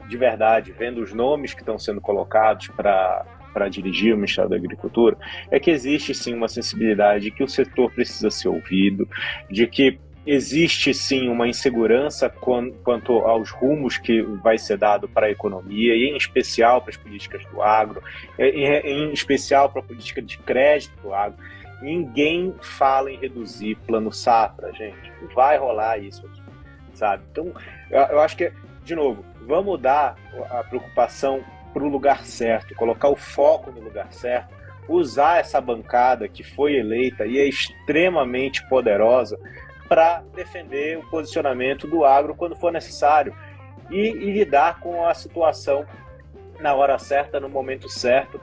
de verdade, vendo os nomes que estão sendo colocados para para dirigir o Ministério da Agricultura, é que existe sim uma sensibilidade de que o setor precisa ser ouvido, de que existe sim uma insegurança quanto aos rumos que vai ser dado para a economia, e em especial para as políticas do agro, em especial para a política de crédito do agro. Ninguém fala em reduzir plano safra, gente. Vai rolar isso aqui, sabe? Então, eu, eu acho que, de novo, vamos dar a preocupação para o lugar certo, colocar o foco no lugar certo, usar essa bancada que foi eleita e é extremamente poderosa para defender o posicionamento do agro quando for necessário e, e lidar com a situação na hora certa, no momento certo,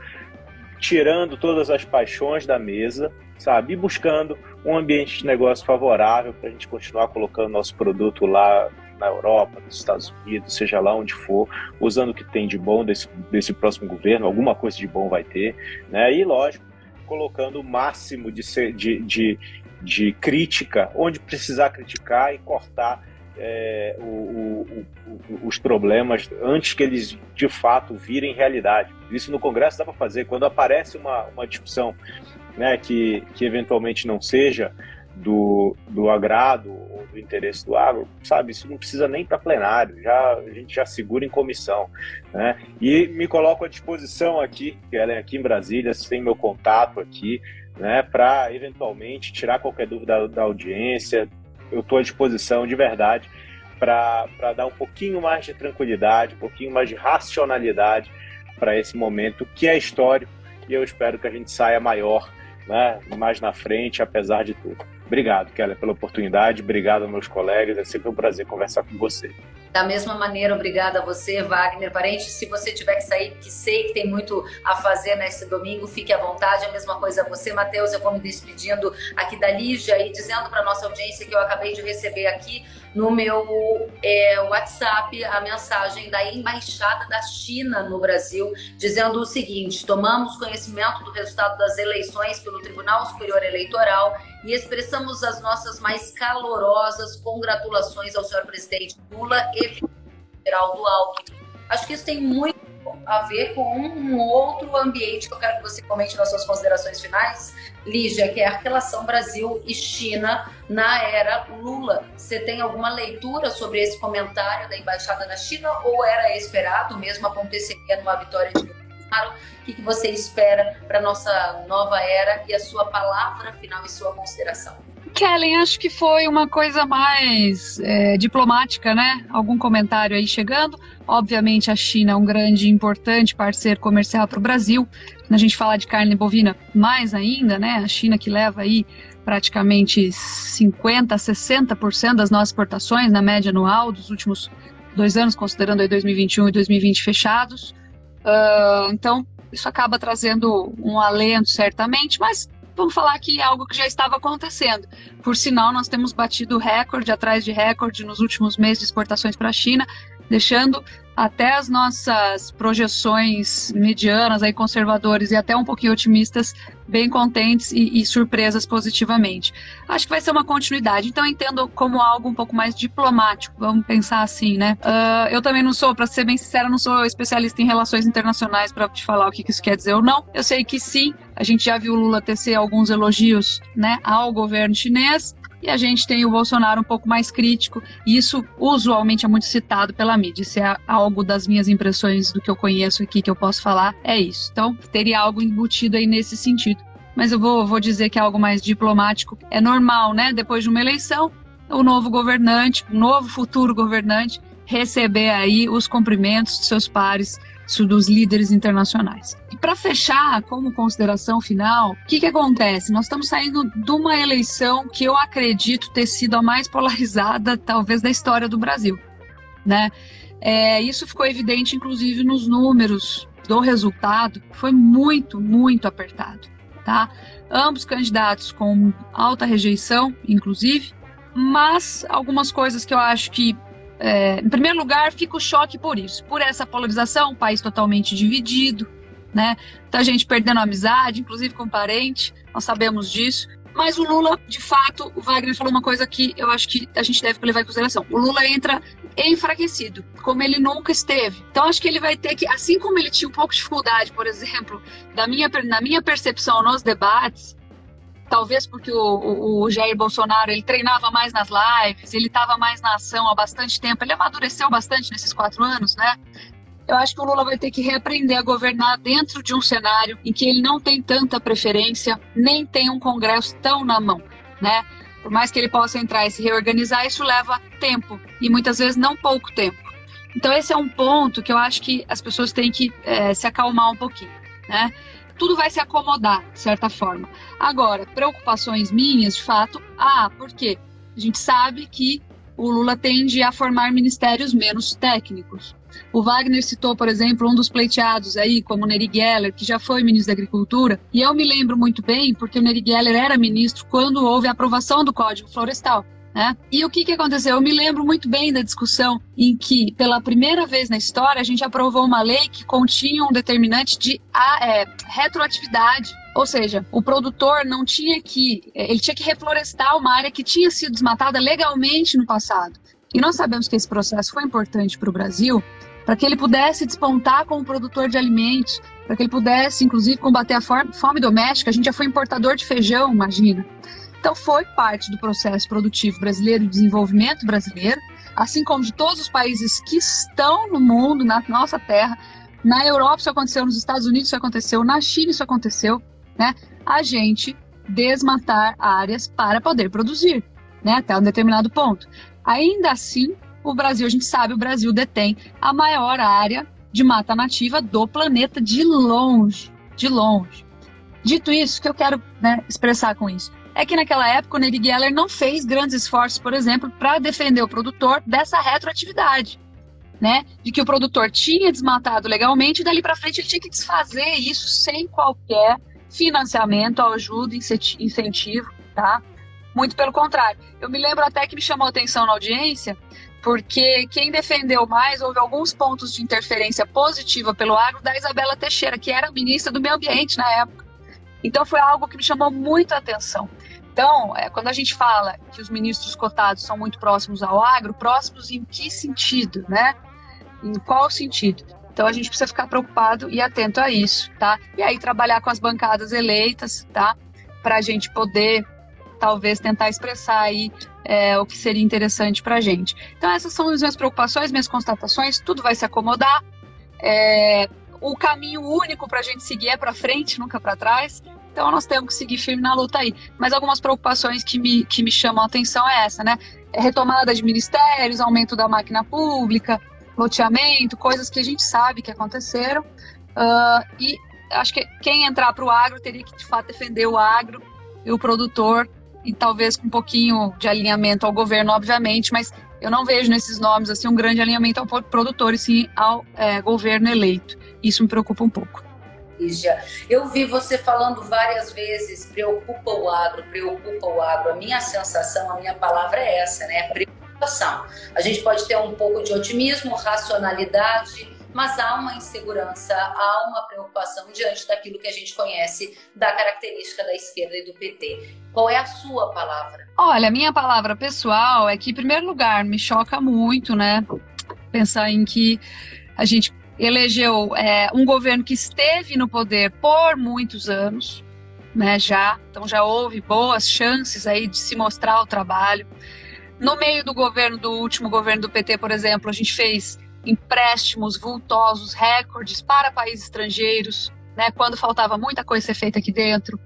tirando todas as paixões da mesa sabe? E buscando um ambiente de negócio favorável para a gente continuar colocando nosso produto lá na Europa, nos Estados Unidos, seja lá onde for, usando o que tem de bom desse, desse próximo governo, alguma coisa de bom vai ter, né? E lógico, colocando o máximo de, ser, de, de, de crítica onde precisar criticar e cortar é, o, o, o, os problemas antes que eles de fato virem realidade. Isso no Congresso dá para fazer. Quando aparece uma, uma discussão né, que, que eventualmente não seja do, do agrado ou do interesse do agro, sabe, isso não precisa nem para plenário, já, a gente já segura em comissão. Né? E me coloco à disposição aqui, Kellen, aqui em Brasília, você tem meu contato aqui, né, para eventualmente tirar qualquer dúvida da, da audiência. Eu estou à disposição de verdade para dar um pouquinho mais de tranquilidade, um pouquinho mais de racionalidade para esse momento que é histórico e eu espero que a gente saia maior né, mais na frente, apesar de tudo. Obrigado, Keller, pela oportunidade. Obrigado aos meus colegas. É sempre um prazer conversar com você. Da mesma maneira, obrigada a você, Wagner Parente. Se você tiver que sair, que sei que tem muito a fazer nesse domingo, fique à vontade. A mesma coisa a você, Matheus. Eu vou me despedindo aqui da Lígia e dizendo para nossa audiência que eu acabei de receber aqui no meu é, WhatsApp a mensagem da Embaixada da China no Brasil, dizendo o seguinte: tomamos conhecimento do resultado das eleições pelo Tribunal Superior Eleitoral e expressamos as nossas mais calorosas congratulações ao senhor presidente Lula e Geraldo Alckmin. Acho que isso tem muito a ver com um outro ambiente que eu quero que você comente nas suas considerações finais, Lígia, que é a relação Brasil e China na era Lula. Você tem alguma leitura sobre esse comentário da embaixada na China ou era esperado mesmo aconteceria numa vitória de O que, que você espera para nossa nova era e a sua palavra final e sua consideração? Kellen, acho que foi uma coisa mais é, diplomática, né? Algum comentário aí chegando. Obviamente, a China é um grande e importante parceiro comercial para o Brasil. A gente fala de carne bovina, mais ainda, né? A China que leva aí praticamente 50%, 60% das nossas exportações, na média anual, dos últimos dois anos, considerando aí 2021 e 2020 fechados. Uh, então, isso acaba trazendo um alento, certamente, mas vamos falar que é algo que já estava acontecendo. Por sinal, nós temos batido recorde atrás de recorde nos últimos meses de exportações para a China, deixando até as nossas projeções medianas, aí conservadores e até um pouquinho otimistas, bem contentes e, e, surpresas positivamente. Acho que vai ser uma continuidade, então entendo como algo um pouco mais diplomático, vamos pensar assim, né? Uh, eu também não sou, para ser bem sincera, não sou especialista em relações internacionais para te falar o que isso quer dizer ou não. Eu sei que sim, a gente já viu o Lula tecer alguns elogios né, ao governo chinês, e a gente tem o Bolsonaro um pouco mais crítico, e isso usualmente é muito citado pela mídia. Se é algo das minhas impressões do que eu conheço aqui que eu posso falar, é isso. Então, teria algo embutido aí nesse sentido. Mas eu vou, vou dizer que é algo mais diplomático. É normal, né? Depois de uma eleição, o novo governante, o novo futuro governante, receber aí os cumprimentos de seus pares dos líderes internacionais. E para fechar, como consideração final, o que, que acontece? Nós estamos saindo de uma eleição que eu acredito ter sido a mais polarizada, talvez, da história do Brasil. Né? É, isso ficou evidente, inclusive, nos números do resultado, foi muito, muito apertado. Tá? Ambos candidatos com alta rejeição, inclusive, mas algumas coisas que eu acho que é, em primeiro lugar, fica o choque por isso, por essa polarização, um país totalmente dividido, né? Muita gente perdendo amizade, inclusive com parente, nós sabemos disso. Mas o Lula, de fato, o Wagner falou uma coisa que eu acho que a gente deve levar em consideração. O Lula entra enfraquecido, como ele nunca esteve. Então acho que ele vai ter que, assim como ele tinha um pouco de dificuldade, por exemplo, da minha, na minha percepção nos debates, talvez porque o, o, o, Jair Bolsonaro ele treinava mais nas lives, ele estava mais na ação há bastante tempo, ele amadureceu bastante nesses quatro anos, né? Eu acho que o Lula vai ter que reaprender a governar dentro de um cenário em que ele não tem tanta preferência, nem tem um Congresso tão na mão, né? Por mais que ele possa entrar e se reorganizar, isso leva tempo e muitas vezes não pouco tempo. Então esse é um ponto que eu acho que as pessoas têm que é, se acalmar um pouquinho, né? Tudo vai se acomodar, de certa forma. Agora, preocupações minhas, de fato, ah, por quê? A gente sabe que o Lula tende a formar ministérios menos técnicos. O Wagner citou, por exemplo, um dos pleiteados aí, como o Neri Geller, que já foi ministro da Agricultura, e eu me lembro muito bem, porque o Neri Geller era ministro quando houve a aprovação do Código Florestal. Né? E o que, que aconteceu? Eu me lembro muito bem da discussão em que, pela primeira vez na história, a gente aprovou uma lei que continha um determinante de é, retroatividade. Ou seja, o produtor não tinha que. É, ele tinha que reflorestar uma área que tinha sido desmatada legalmente no passado. E nós sabemos que esse processo foi importante para o Brasil, para que ele pudesse despontar como produtor de alimentos, para que ele pudesse, inclusive, combater a fome doméstica. A gente já foi importador de feijão, imagina. Então, foi parte do processo produtivo brasileiro e desenvolvimento brasileiro, assim como de todos os países que estão no mundo, na nossa terra. Na Europa isso aconteceu, nos Estados Unidos isso aconteceu, na China isso aconteceu, né? A gente desmatar áreas para poder produzir, né? Até um determinado ponto. Ainda assim, o Brasil, a gente sabe, o Brasil detém a maior área de mata nativa do planeta de longe, de longe. Dito isso, o que eu quero né, expressar com isso? É que naquela época o Neri Geller não fez grandes esforços, por exemplo, para defender o produtor dessa retroatividade. Né, de que o produtor tinha desmatado legalmente e dali para frente ele tinha que desfazer isso sem qualquer financiamento, ajuda, incentivo, tá? Muito pelo contrário. Eu me lembro até que me chamou atenção na audiência, porque quem defendeu mais, houve alguns pontos de interferência positiva pelo agro da Isabela Teixeira, que era ministra do Meio Ambiente na época. Então foi algo que me chamou muito a atenção. Então, é, quando a gente fala que os ministros cotados são muito próximos ao agro, próximos em que sentido, né? Em qual sentido? Então a gente precisa ficar preocupado e atento a isso, tá? E aí trabalhar com as bancadas eleitas, tá? Para a gente poder talvez tentar expressar aí é, o que seria interessante para a gente. Então essas são as minhas preocupações, minhas constatações. Tudo vai se acomodar. É, o caminho único para a gente seguir é para frente, nunca para trás. Então nós temos que seguir firme na luta aí. Mas algumas preocupações que me, que me chamam a atenção é essa, né? É retomada de ministérios, aumento da máquina pública, loteamento, coisas que a gente sabe que aconteceram. Uh, e acho que quem entrar para o agro teria que de fato defender o agro e o produtor e talvez com um pouquinho de alinhamento ao governo, obviamente, mas eu não vejo nesses nomes assim um grande alinhamento ao produtor e sim ao é, governo eleito. Isso me preocupa um pouco. Lígia. Eu vi você falando várias vezes, preocupa o agro, preocupa o agro. A minha sensação, a minha palavra é essa, né? Preocupação. A gente pode ter um pouco de otimismo, racionalidade, mas há uma insegurança, há uma preocupação diante daquilo que a gente conhece da característica da esquerda e do PT. Qual é a sua palavra? Olha, a minha palavra pessoal é que, em primeiro lugar, me choca muito, né? Pensar em que a gente elegeu é, um governo que esteve no poder por muitos anos, né, já, então já houve boas chances aí de se mostrar o trabalho. No meio do governo, do último governo do PT, por exemplo, a gente fez empréstimos vultosos, recordes para países estrangeiros, né, quando faltava muita coisa ser feita aqui dentro,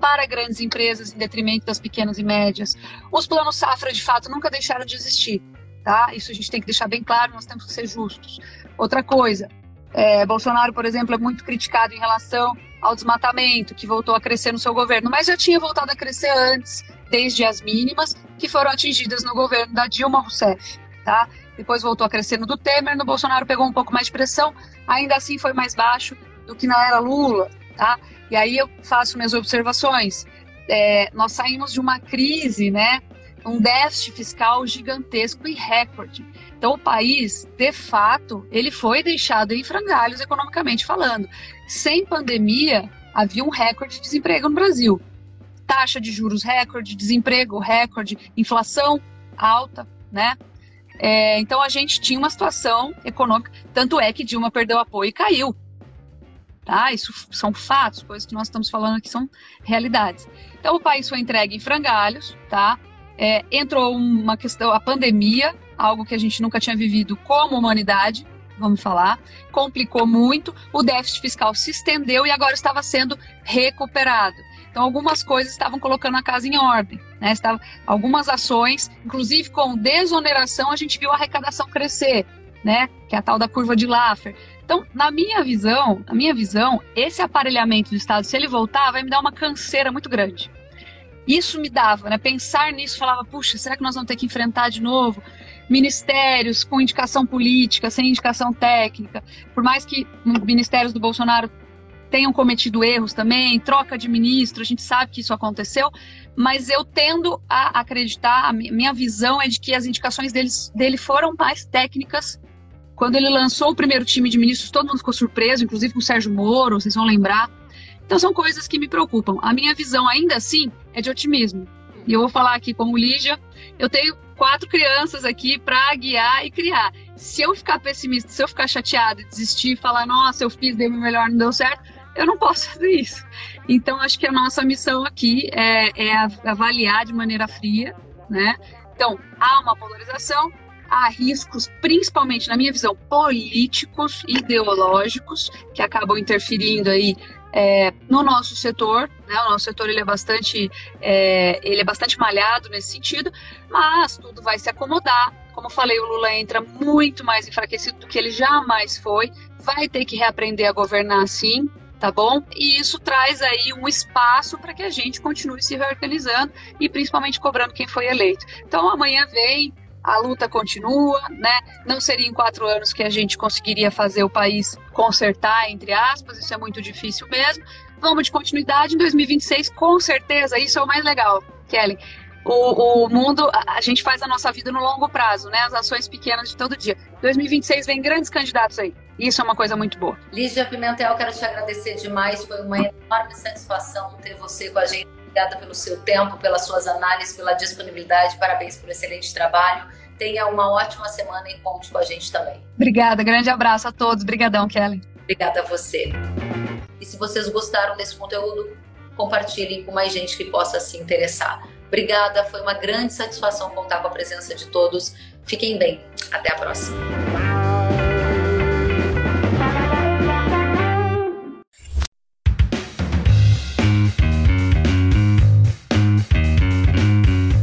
para grandes empresas em detrimento das pequenas e médias. Os planos safra, de fato, nunca deixaram de existir. Tá? Isso a gente tem que deixar bem claro, nós temos que ser justos. Outra coisa, é, Bolsonaro, por exemplo, é muito criticado em relação ao desmatamento, que voltou a crescer no seu governo, mas já tinha voltado a crescer antes, desde as mínimas que foram atingidas no governo da Dilma Rousseff. Tá? Depois voltou a crescer no do Temer, no Bolsonaro pegou um pouco mais de pressão, ainda assim foi mais baixo do que na era Lula. Tá? E aí eu faço minhas observações. É, nós saímos de uma crise, né, um déficit fiscal gigantesco e recorde. Então o país, de fato, ele foi deixado em frangalhos economicamente falando. Sem pandemia, havia um recorde de desemprego no Brasil. Taxa de juros recorde, desemprego recorde, inflação alta, né? É, então a gente tinha uma situação econômica, tanto é que Dilma perdeu apoio e caiu. Tá? Isso são fatos, coisas que nós estamos falando aqui são realidades. Então o país foi entregue em frangalhos, tá? é, entrou uma questão, a pandemia, algo que a gente nunca tinha vivido como humanidade, vamos falar, complicou muito, o déficit fiscal se estendeu e agora estava sendo recuperado. Então, algumas coisas estavam colocando a casa em ordem. Né? Estava, algumas ações, inclusive com desoneração, a gente viu a arrecadação crescer, né? que é a tal da curva de Laffer. Então, na minha visão, na minha visão, esse aparelhamento do Estado, se ele voltar, vai me dar uma canseira muito grande. Isso me dava, né? Pensar nisso, falava, puxa, será que nós vamos ter que enfrentar de novo ministérios com indicação política, sem indicação técnica? Por mais que ministérios do Bolsonaro tenham cometido erros também, troca de ministro, a gente sabe que isso aconteceu, mas eu tendo a acreditar, a minha visão é de que as indicações deles, dele foram mais técnicas. Quando ele lançou o primeiro time de ministros, todo mundo ficou surpreso, inclusive com o Sérgio Moro, vocês vão lembrar. Então são coisas que me preocupam. A minha visão ainda assim é de otimismo. E eu vou falar aqui como Lígia, eu tenho quatro crianças aqui para guiar e criar. Se eu ficar pessimista, se eu ficar chateada desistir falar, nossa, eu fiz, dei o melhor, não deu certo, eu não <laughs> posso fazer isso. Então, acho que a nossa missão aqui é, é avaliar de maneira fria, né? Então, há uma polarização, há riscos, principalmente na minha visão, políticos, ideológicos, que acabam interferindo aí é, no nosso setor, né, o nosso setor ele é bastante é, ele é bastante malhado nesse sentido, mas tudo vai se acomodar. Como falei, o Lula entra muito mais enfraquecido do que ele jamais foi, vai ter que reaprender a governar sim, tá bom? E isso traz aí um espaço para que a gente continue se reorganizando e principalmente cobrando quem foi eleito. Então amanhã vem a luta continua, né? Não seria em quatro anos que a gente conseguiria fazer o país consertar, entre aspas, isso é muito difícil mesmo. Vamos de continuidade em 2026, com certeza, isso é o mais legal, Kelly. O, o, mundo, a, gente faz a nossa vida no longo prazo, né? As ações pequenas de todo dia. 2026 vem grandes candidatos aí. Isso é uma coisa muito boa. Lígia Pimentel, quero te agradecer demais. Foi uma enorme satisfação ter você com a gente Obrigada pelo seu tempo, pelas suas análises, pela disponibilidade. Parabéns por excelente trabalho. Tenha uma ótima semana e conte com a gente também. Obrigada, grande abraço a todos. Obrigadão, Kelly. Obrigada a você. E se vocês gostaram desse conteúdo, compartilhem com mais gente que possa se interessar. Obrigada, foi uma grande satisfação contar com a presença de todos. Fiquem bem. Até a próxima.